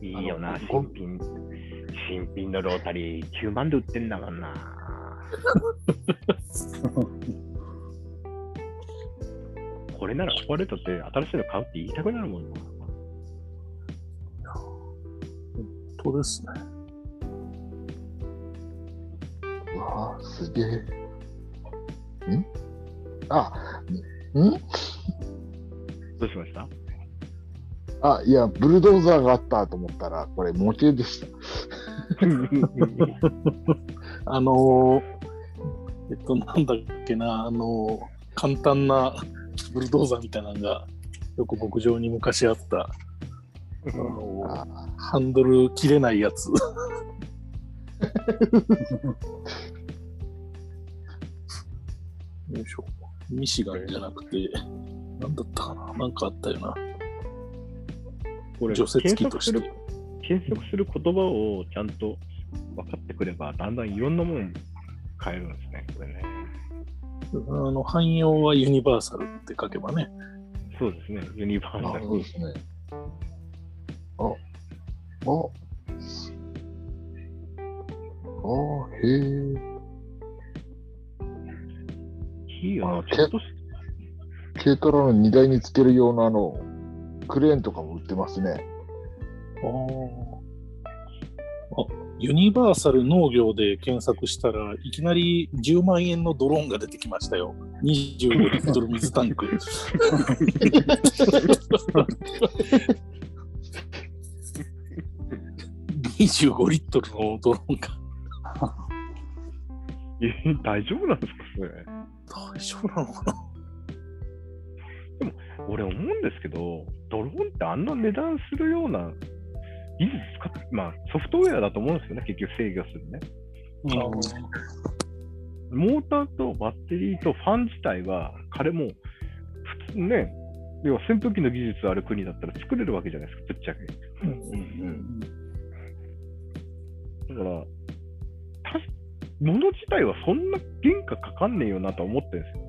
いいよな、新品。新品のロータリー9万で売ってんだもんな。[LAUGHS] これなら壊れたって新しいの買うって言いたくなるもんな。本当ですね。うわあすげえ。ん？あ、ん？どうしました？あ、いや、ブルドーザーがあったと思ったら、これ模型でした。[LAUGHS] あのーえっと、なんだっけな、あのー簡単なブルドーザーみたいなのが、よく牧場に昔あった、あのあハンドル切れないやつ。[LAUGHS] よいしょ。ミシガンじゃなくて、なんだったかな？なんかあったよな。これ除雪機として検索する。検索する言葉をちゃんと分かってくれば、だんだんいろんなものに変えるんですね、これね。あの、汎用はユニバーサルって書けばね。そうですね、ユニバーあサル。そうですね。あ、あ、あ、へえ。軽トラの荷台につける用のあの、クレーンとかも売ってますね。あユニバーサル農業で検索したらいきなり10万円のドローンが出てきましたよ。25リットル水タンク。25リットルのドローンがえ大丈夫なんですか、それ？大丈夫なのかな？俺思うんですけど、ドローンってあんな値段するような技術使って、まあソフトウェアだと思うんですよね、結局制御するね。モーターとバッテリーとファン自体は、彼も普通ね、要は扇風機の技術ある国だったら作れるわけじゃないですか、ぶっちゃけ。だから、た物自体はそんな原価かかんねえよなとは思ってるんですよ。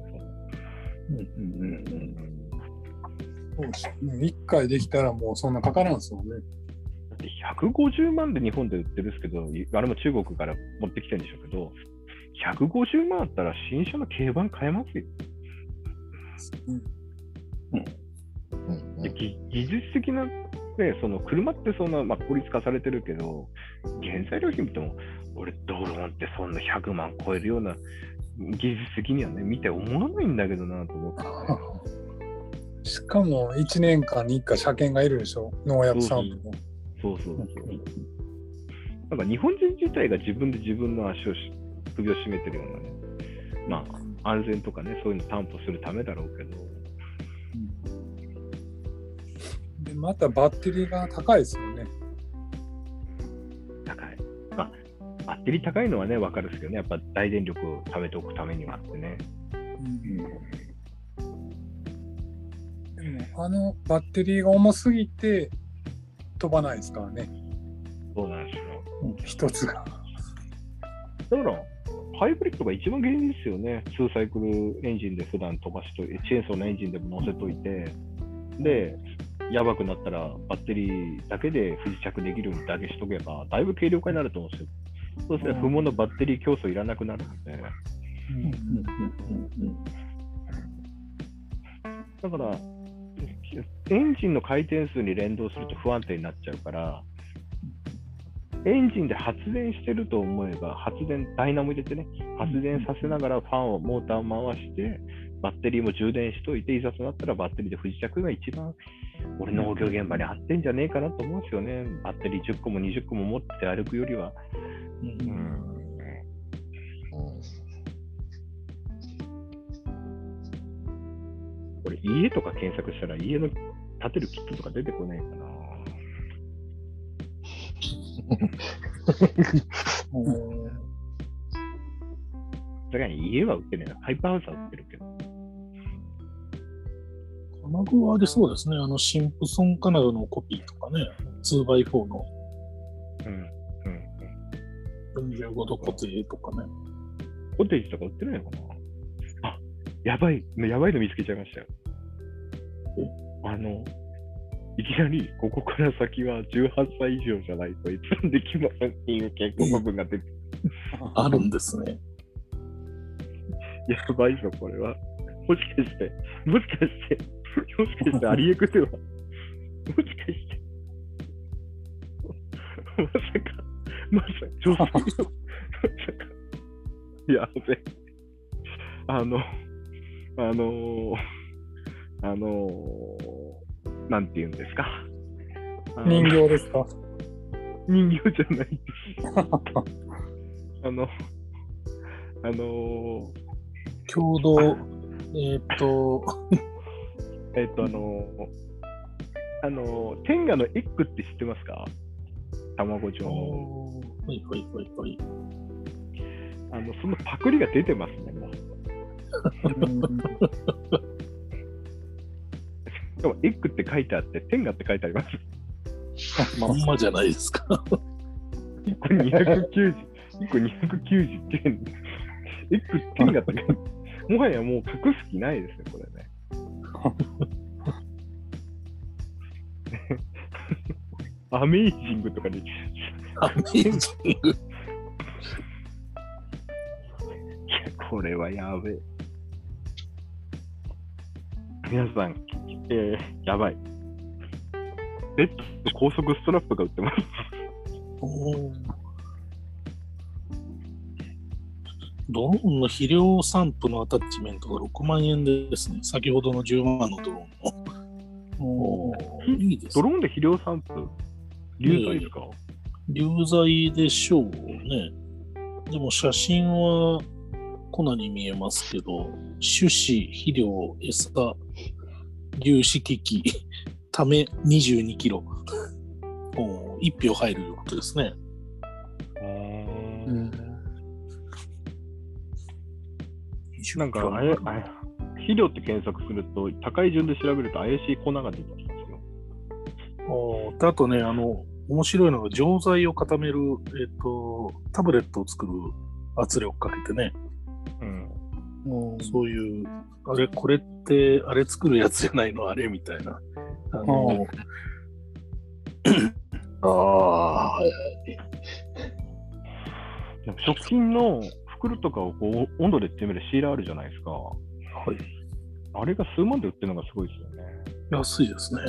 そうですね一回できたらもうそんなかからんですもんね。だって150万で日本で売ってるんですけど、あれも中国から持ってきてるんでしょうけど、150万あったら新車の軽バン買えますよ。うんで技技術的な、ね、その車ってそんな、まあ、効率化されてるけど、原材料費見ても、俺、ドローンってそんな100万超えるような技術的にはね、見て思わないんだけどなと思って、ね。[LAUGHS] しかも1年間に1回車検がいるでしょ、農薬サンプルも。そうそうそう。なんか日本人自体が自分で自分の足をし首を絞めてるようなね、まあ、安全とかね、そういうの担保するためだろうけど、でまたバッテリーが高いですよね。高い。まあ、バッテリー高いのはね、わかるんですけどね、やっぱ大電力を貯めておくためにはってね。でもあのバッテリーが重すぎて飛ばないですからね、そうなんですよ。一つが。だから、ハイブリッドが一番原因ですよね。2サイクルエンジンで普段飛ばしといて、チェーンソーのエンジンでも乗せといて、で、やばくなったらバッテリーだけで不時着できるようにだけしとけば、だいぶ軽量化になると思うんですよ。そうすれば不毛のバッテリー競争いらなくなるので、だから、エンジンの回転数に連動すると不安定になっちゃうから、エンジンで発電してると思えば、発電、ダイナモ入れてね、発電させながらファンを、モーターを回して、バッテリーも充電しといて、いざとなったらバッテリーで不時着が一番、俺、農業現場に合ってんじゃねえかなと思うんですよね。バッテリー10個も20個も持って歩くよりは。うんこれ、家とか検索したら、家の建てるキットとか出てこないかな。[LAUGHS] だから家は売ってないな。ハイパーハウスは売ってるけど。金具はありそうですね。あの、シンプソン金具のコピーとかね、2x4 のうん。うん。45度固定とかね。コテージとか売ってないのかなあ、やばい、やばいの見つけちゃいましたよ。あの、いきなり、ここから先は18歳以上じゃないと閲覧できませんっていう警告文が出て、[LAUGHS] あるんですね。やばいぞ、これは。もしかして、もしかして、もしかしてアリエクでは、もしかして、まさか、まさか、女性の、まさか、やべえ。あの、あのあのなんて言うんですか？人形ですか？人形じゃない。[LAUGHS] あの、あの共同、えーっと、えっと、あの、あの、天下のエッグって知ってますか？卵状の。はいはいはいはい。あの、そのパクリが出てますね、もう。しかも、エッグって書いてあって、天下って書いてあります。[LAUGHS] まんまじゃないですか。1個290、1個299円。エッグ天下って書いてもはやもう隠す気ないですね、これね。アメイジングとかで、アメージング。[LAUGHS] いや、これはやべえ。皆さん、えー、やばい。ベッドと高速ストラップが売ってます。おードローンの肥料散布のアタッチメントが6万円ですね。先ほどの10万のドローンの。おーいいですね。ドローンで肥料散布流剤ですか、流剤でしょうね。でも写真は粉に見えますけど、種子、肥料、餌、粒子機器、ため22キロ。おー1票入るということですね。うんなんかあれ、あれ肥料って検索すると、高い順で調べると怪しい粉が出てきますよ。おであとね、あの、面白いのが、錠剤を固める、えっ、と、タブレットを作る圧力かけてね、うん。そういう、あれ、これって、あれ作るやつじゃないの？あれみたいな。あの、[CLEARS THROAT] ああ、はいでも食品の袋とかをこう温度でってみるシーラーあるじゃないですか。はい。あれが数万で売ってるのがすごいですよね。安いですね。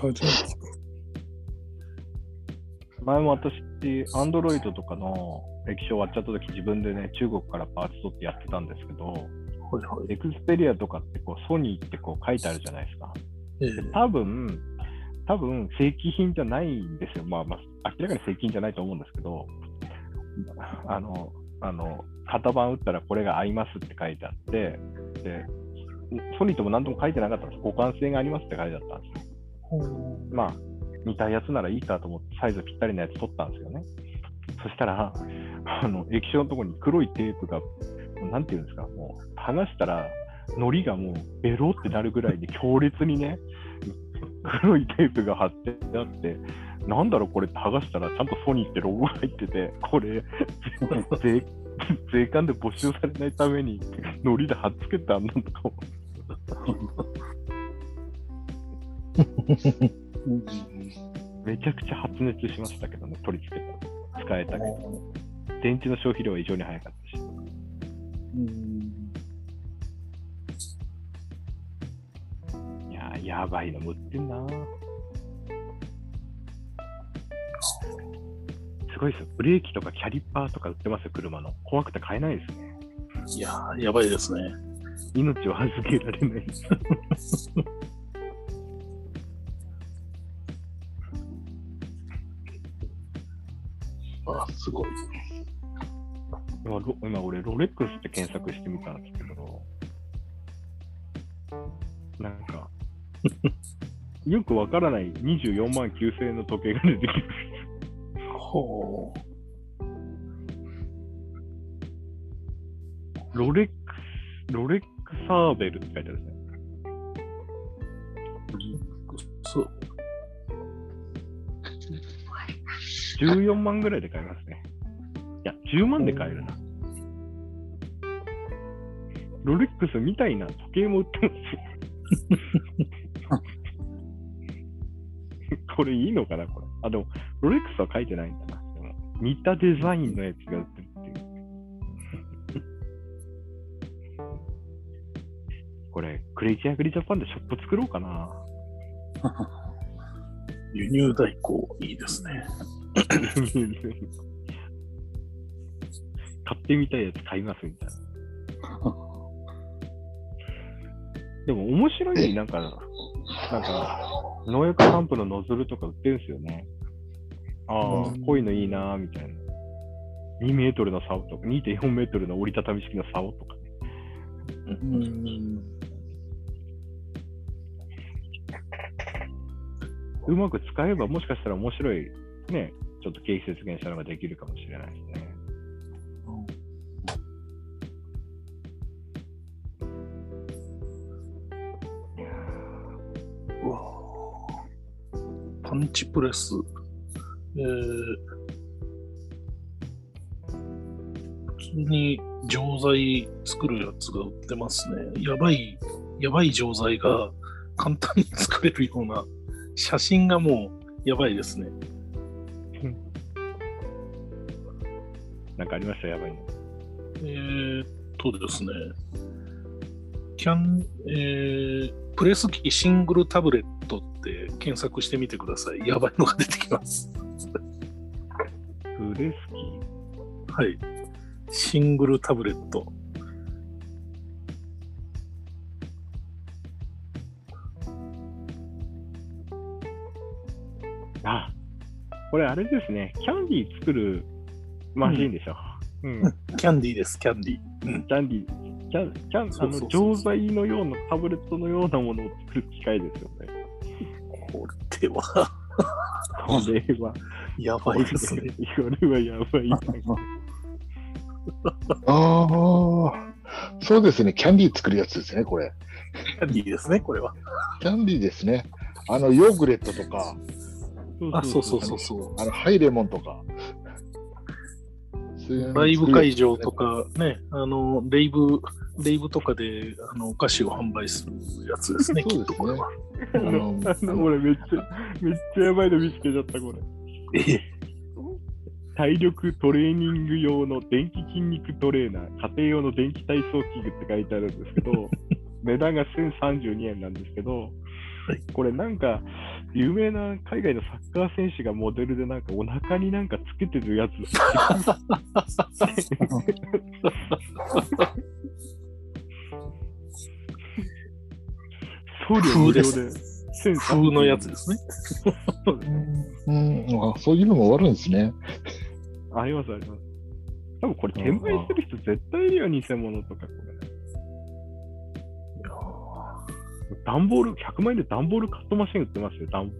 食べてます前も私、アンドロイドとかの歴史終わっちゃった時自分でね、中国からパーツ取ってやってたんですけど。エクスペリアとかってこうソニーってこう書いてあるじゃないですか。ええ多分、多分正規品じゃないんですよ。まあまあ、明らかに正規品じゃないと思うんですけど、あの、あの、型番打ったらこれが合いますって書いてあって、で、ソニーとも何とも書いてなかったんです。互換性がありますって書いてあったんですよ。まあ、似たやつならいいかと思って、サイズぴったりなやつ取ったんですよね。そしたら、あの、液晶のところに黒いテープが、なんていうんですか、もう、剥がしたら、糊がもう、ベロってなるぐらいで強烈にね、黒いテープが貼ってあって、なんだろう、これって剥がしたら、ちゃんとソニーってロゴが入ってて、これ、税税関で没収されないために、糊で貼っつけてあんなんとか思って [LAUGHS] めちゃくちゃ発熱しましたけどね、取り付けた。使えたけど。電池の消費量は異常に早かったし。いやー、やばいのも売ってんなすごいですよ。ブレーキとかキャリッパーとか売ってますよ、車の。怖くて買えないですね。いやー、やばいですね。命を預けられない。あすごい。今、ロ今俺、ロレックスって検索してみたんですけど、なんか、[LAUGHS] よくわからない24万9000円の時計が出てきます。ほう。ロレックス、ロレックサーベルって書いてあるんですね。14万ぐらいで買えますね。いや、10万で買えるな。ロレックスみたいな時計も売ってますよ。[LAUGHS] これいいのかなこれ。あ、でも、ロレックスは書いてないんだな。でも似たデザインのやつが売ってるっていう。これ、クレイジーアグリジャパンでショップ作ろうかな。[LAUGHS] 輸入代行、いいですね。買ってみたいやつ買いますみたいな。でも面白いなんか、なんか、農薬散布のノズルとか売ってるんですよね。ああ、こういうのいいなーみたいな。2メートルの竿とか、2.4メートルの折りたたみ式の竿とかね。うん。うまく使えば、もしかしたら面白い、ね、ちょっと経費節減したのができるかもしれないですね。うわパンチプレス。えー、普通に錠剤作るやつが売ってますね。やばい、やばい錠剤が簡単に作れるような写真がもうやばいですね。なんかありました、やばいの。えー、っとですね。キャン、えー、プレス機シングルタブレットって検索してみてください。やばいのが出てきます。プレスキはい。シングルタブレット。ー。あ、これあれですね。キャンディー作るマシンでしょ。うん。[LAUGHS] キャンディーです、キャンディー。うんキャンディー。キャン、キャン、あの、そうそうそう錠剤のような、タブレットのようなものを作る機械ですよね。これは、これは、[LAUGHS] やばいですね。これはやばい。[LAUGHS] ああ、そうですね。キャンディー作るやつですね、これ。キャンディーですね、これは。キャンディーですね。あの、ヨーグレットとか、あ、そうそうそうそう。あの、ハイレモンとか。ライブ会場とかね、あの、レイブ、レイブとかであのお菓子を販売するやつですね、きそうですねっとこれは。あの、あの俺めっちゃ、めっちゃやばいの見つけちゃった、これ。え体力トレーニング用の電気筋肉トレーナー、家庭用の電気体操器具って書いてあるんですけど、[LAUGHS] 値段が1032円なんですけど、はいこれなんか、有名な海外のサッカー選手がモデルでなんかお腹になんかつけてるやつ。送料無料で1032円風のやつですね。そうですうん、あそういうのもあるんですね。ありますあります。多分これ転売する人絶対いるよ、偽物とかこれ。段ボール、100万円で段ボールカットマシン売ってますよ、段。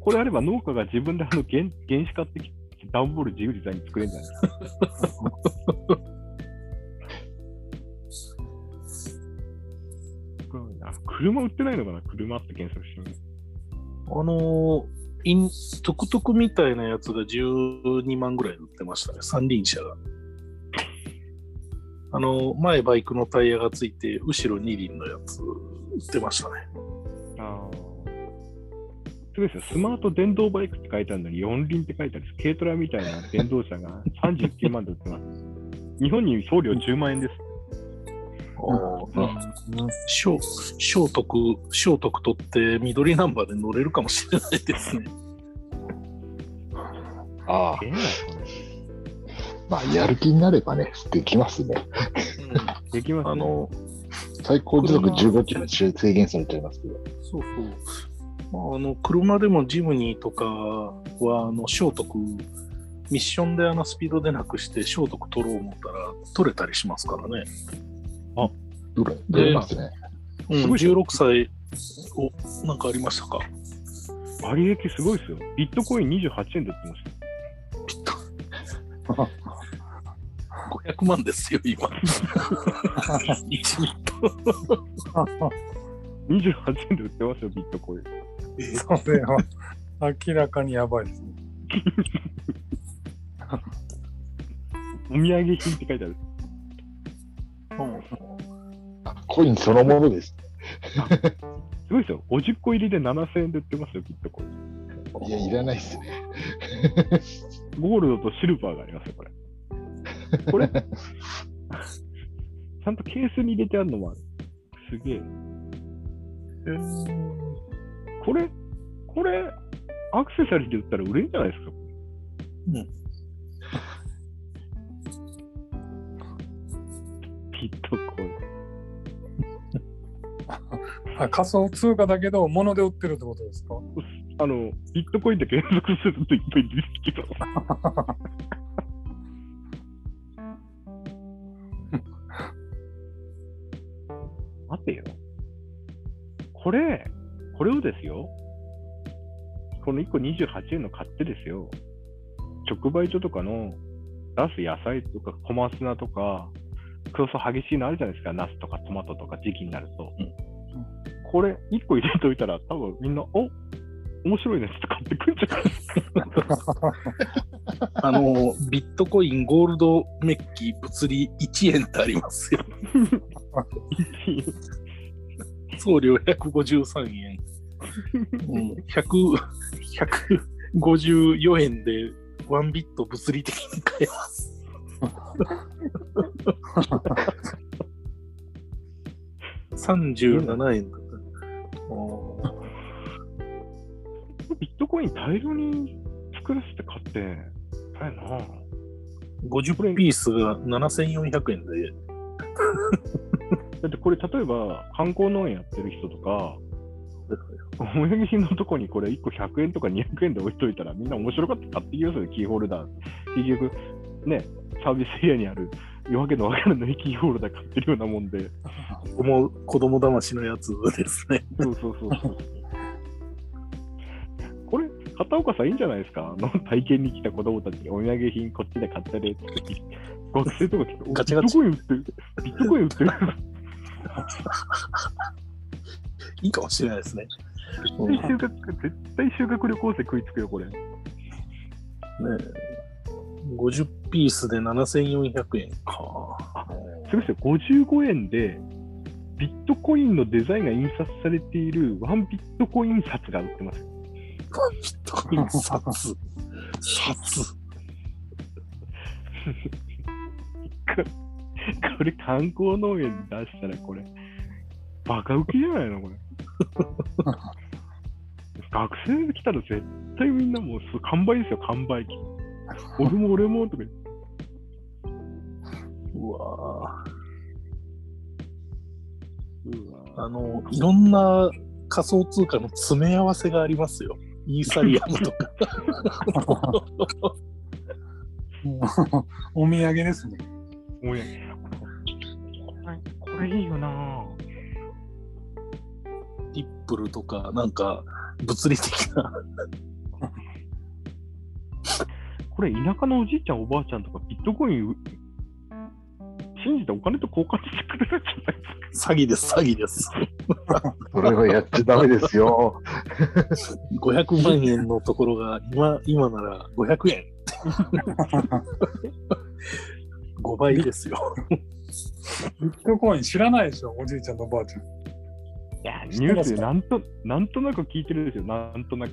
これあれば農家が自分であの原原紙買ってきて、段ボール自由自在に作れるんじゃないですか。[LAUGHS] 車売ってないのかな車って検索してみる。あのイン、トゥクトゥクみたいなやつが12万ぐらい売ってましたね、三輪車が。あの、前バイクのタイヤがついて、後ろ二輪のやつ売ってましたね。ああ。すごいですよ。スマート電動バイクって書いてあるのに四輪って書いてあるんです。軽トラみたいな電動車が39万で売ってます。日本に送料10万円です。小聖徳、聖徳取って緑ナンバーで乗れるかもしれないですね。ああ、ええな、こまあ、やる気になればね、できますね。れ。できます、ね。あの、最高時速15キロに制限されちゃいますけど。そうそう。まあ、あの車でもジムニーとかは、あの聖徳、ミッションであのスピードでなくして聖徳取ろう思ったら取れたりしますからね。どれ、どれますね。うん、すごいじゃん16歳おなんかありましたか？割益すごいですよ。ビットコイン28円で売ってました。ピッと。[LAUGHS] 500万ですよ、今。1ビット。28円で売ってますよ、ビットコイン。それは明らかにやばいですね。お土産品って書いてある。コインそのものです。すごいですよ。50個入りで7000円で売ってますよ、ビットコイン。いや、いらないっすね。ゴールドとシルバーがありますよ、これ。[LAUGHS] これ、[LAUGHS] ちゃんとケースに入れてあるのもある。すげえ。これ、これ、アクセサリーで売ったら売れるんじゃないですか？うん [LAUGHS] ビットコイン。あ仮想通貨だけど、物で売ってるってことですか？あの、ビットコインで検索するといっぱい出てきま待てよ。これ、これをですよ、この1個28円の買ってですよ、直売所とかの出す野菜とか小松菜とか、競争激しいのあるじゃないですか、ナスとかトマトとか時期になると。これ1個入れといたら、多分みんな、お面白いねって買ってくんじゃない？ですか。あの、ビットコイン、ゴールドメッキ、物理1円ってありますよ。[LAUGHS] [LAUGHS] 送料153円。うん、100 154円でワンビット物理的に買えます。37円とか。おービットコイン大量に作らせて買って、大変な。50ピースが7400円で、[LAUGHS] だってこれ、例えば観光農園やってる人とか、お土産品のとこにこれ1個100円とか200円で置いといたらみんな面白かった買ってきますよ、キーホルダー。結局、ね、サービスエリアにある夜明けのわからないキーホルダー買ってるようなもんで。子供子供騙しのやつですね。そうそうそうそう。これ、片岡さんいいんじゃないですか？あの体験に来た子供たちにお土産品こっちで買ったねって。学生とか来て、おガチガチビットコイン売ってる。ビットコイン売ってる。いいかもしれないですね。うん絶対修学、絶対修学旅行生食いつくよ、これ。ねえ50ピースで7400円か。すごいですよ、55円で、ビットコインのデザインが印刷されているワンビットコイン札が売ってます。ビットコイン札。札。[LAUGHS] これ観光農園に出したらこれ、バカウケじゃないのこれ。[LAUGHS] 学生で来たら絶対みんなもうす完売ですよ、完売機。俺も俺もとか言って。うわうわあの、いろんな仮想通貨の詰め合わせがありますよ。イーサリアムとか。[LAUGHS] お土産ですね。もうやこれいいよなぁリップルとか、なんか、物理的な。これ田舎のおじいちゃんおばあちゃんとかビットコインう信じてお金と交換してくれるんじゃないですか？詐欺です、詐欺です。それはやっちゃダメですよ。500万円のところが、今、今なら500円。[LAUGHS] 5倍ですよ。ビットコイン知らないでしょ、おじいちゃんとおばあちゃん。いや、ニュースでなんとなんとなく聞いてるんですよ、なんとなく。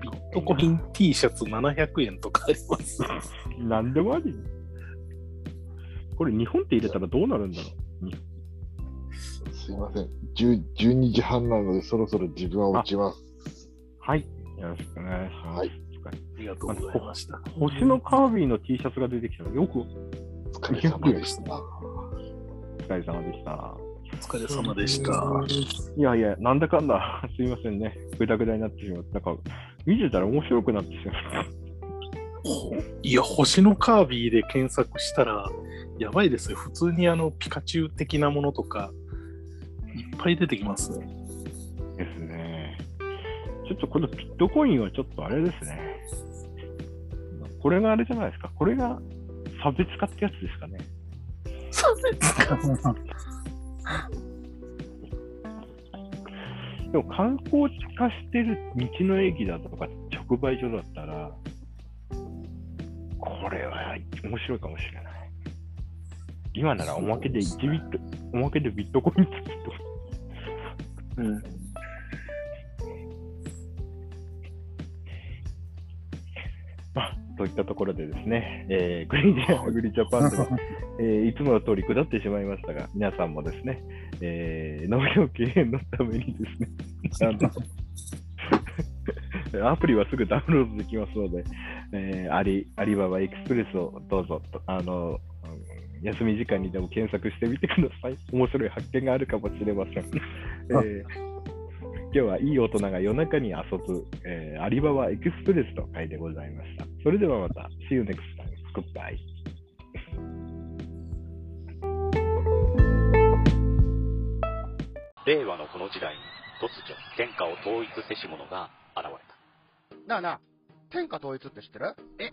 ビットコイン T シャツ700円とかあります。なんでもあり。これ日本って入れたらどうなるんだろすいません。10 12時半なので、そろそろ自分は落ちます。う。はい。よろしくお願いします。はいありがとうございました。星のカービィの T シャツが出てきたのよくおお疲れ様でした。疲れ様でした。お疲れ様でした。いやいや、なんだかんだ、すいませんね。ぐだぐだになってしまって、なんか、見てたら面白くなってしまった。いや、星のカービィで検索したら、やばいですよ。普通にあの、ピカチュウ的なものとか、いっぱい出てきますね。ですね。ちょっとこのビットコインはちょっとあれですね。これがあれじゃないですか。これが差別化ってやつですかね。でも観光地化してる道の駅だとか直売所だったら、これは面白いかもしれない。今ならおまけで1ビット、おまけでビットコイン付きと。うん。まあ、といったところでですね、えー、グリーンジャグリジャパンでは、[LAUGHS] えーいつもの通り下ってしまいましたが、皆さんもですね、えー農業経営のためにですね、[LAUGHS] あの [LAUGHS] アプリはすぐダウンロードできますので、えーアリアリババエクスプレスをどうぞと、あの、うん休み時間にでも検索してみてください。面白い発見があるかもしれません。えー今日はいい大人が夜中に遊ぶ、えーアリババエクスプレスの回でございました。それではまた、See you next time. Goodbye. 令和のこの時代に突如天下を統一せし者が現れたなあなあ、天下統一って知ってる？え、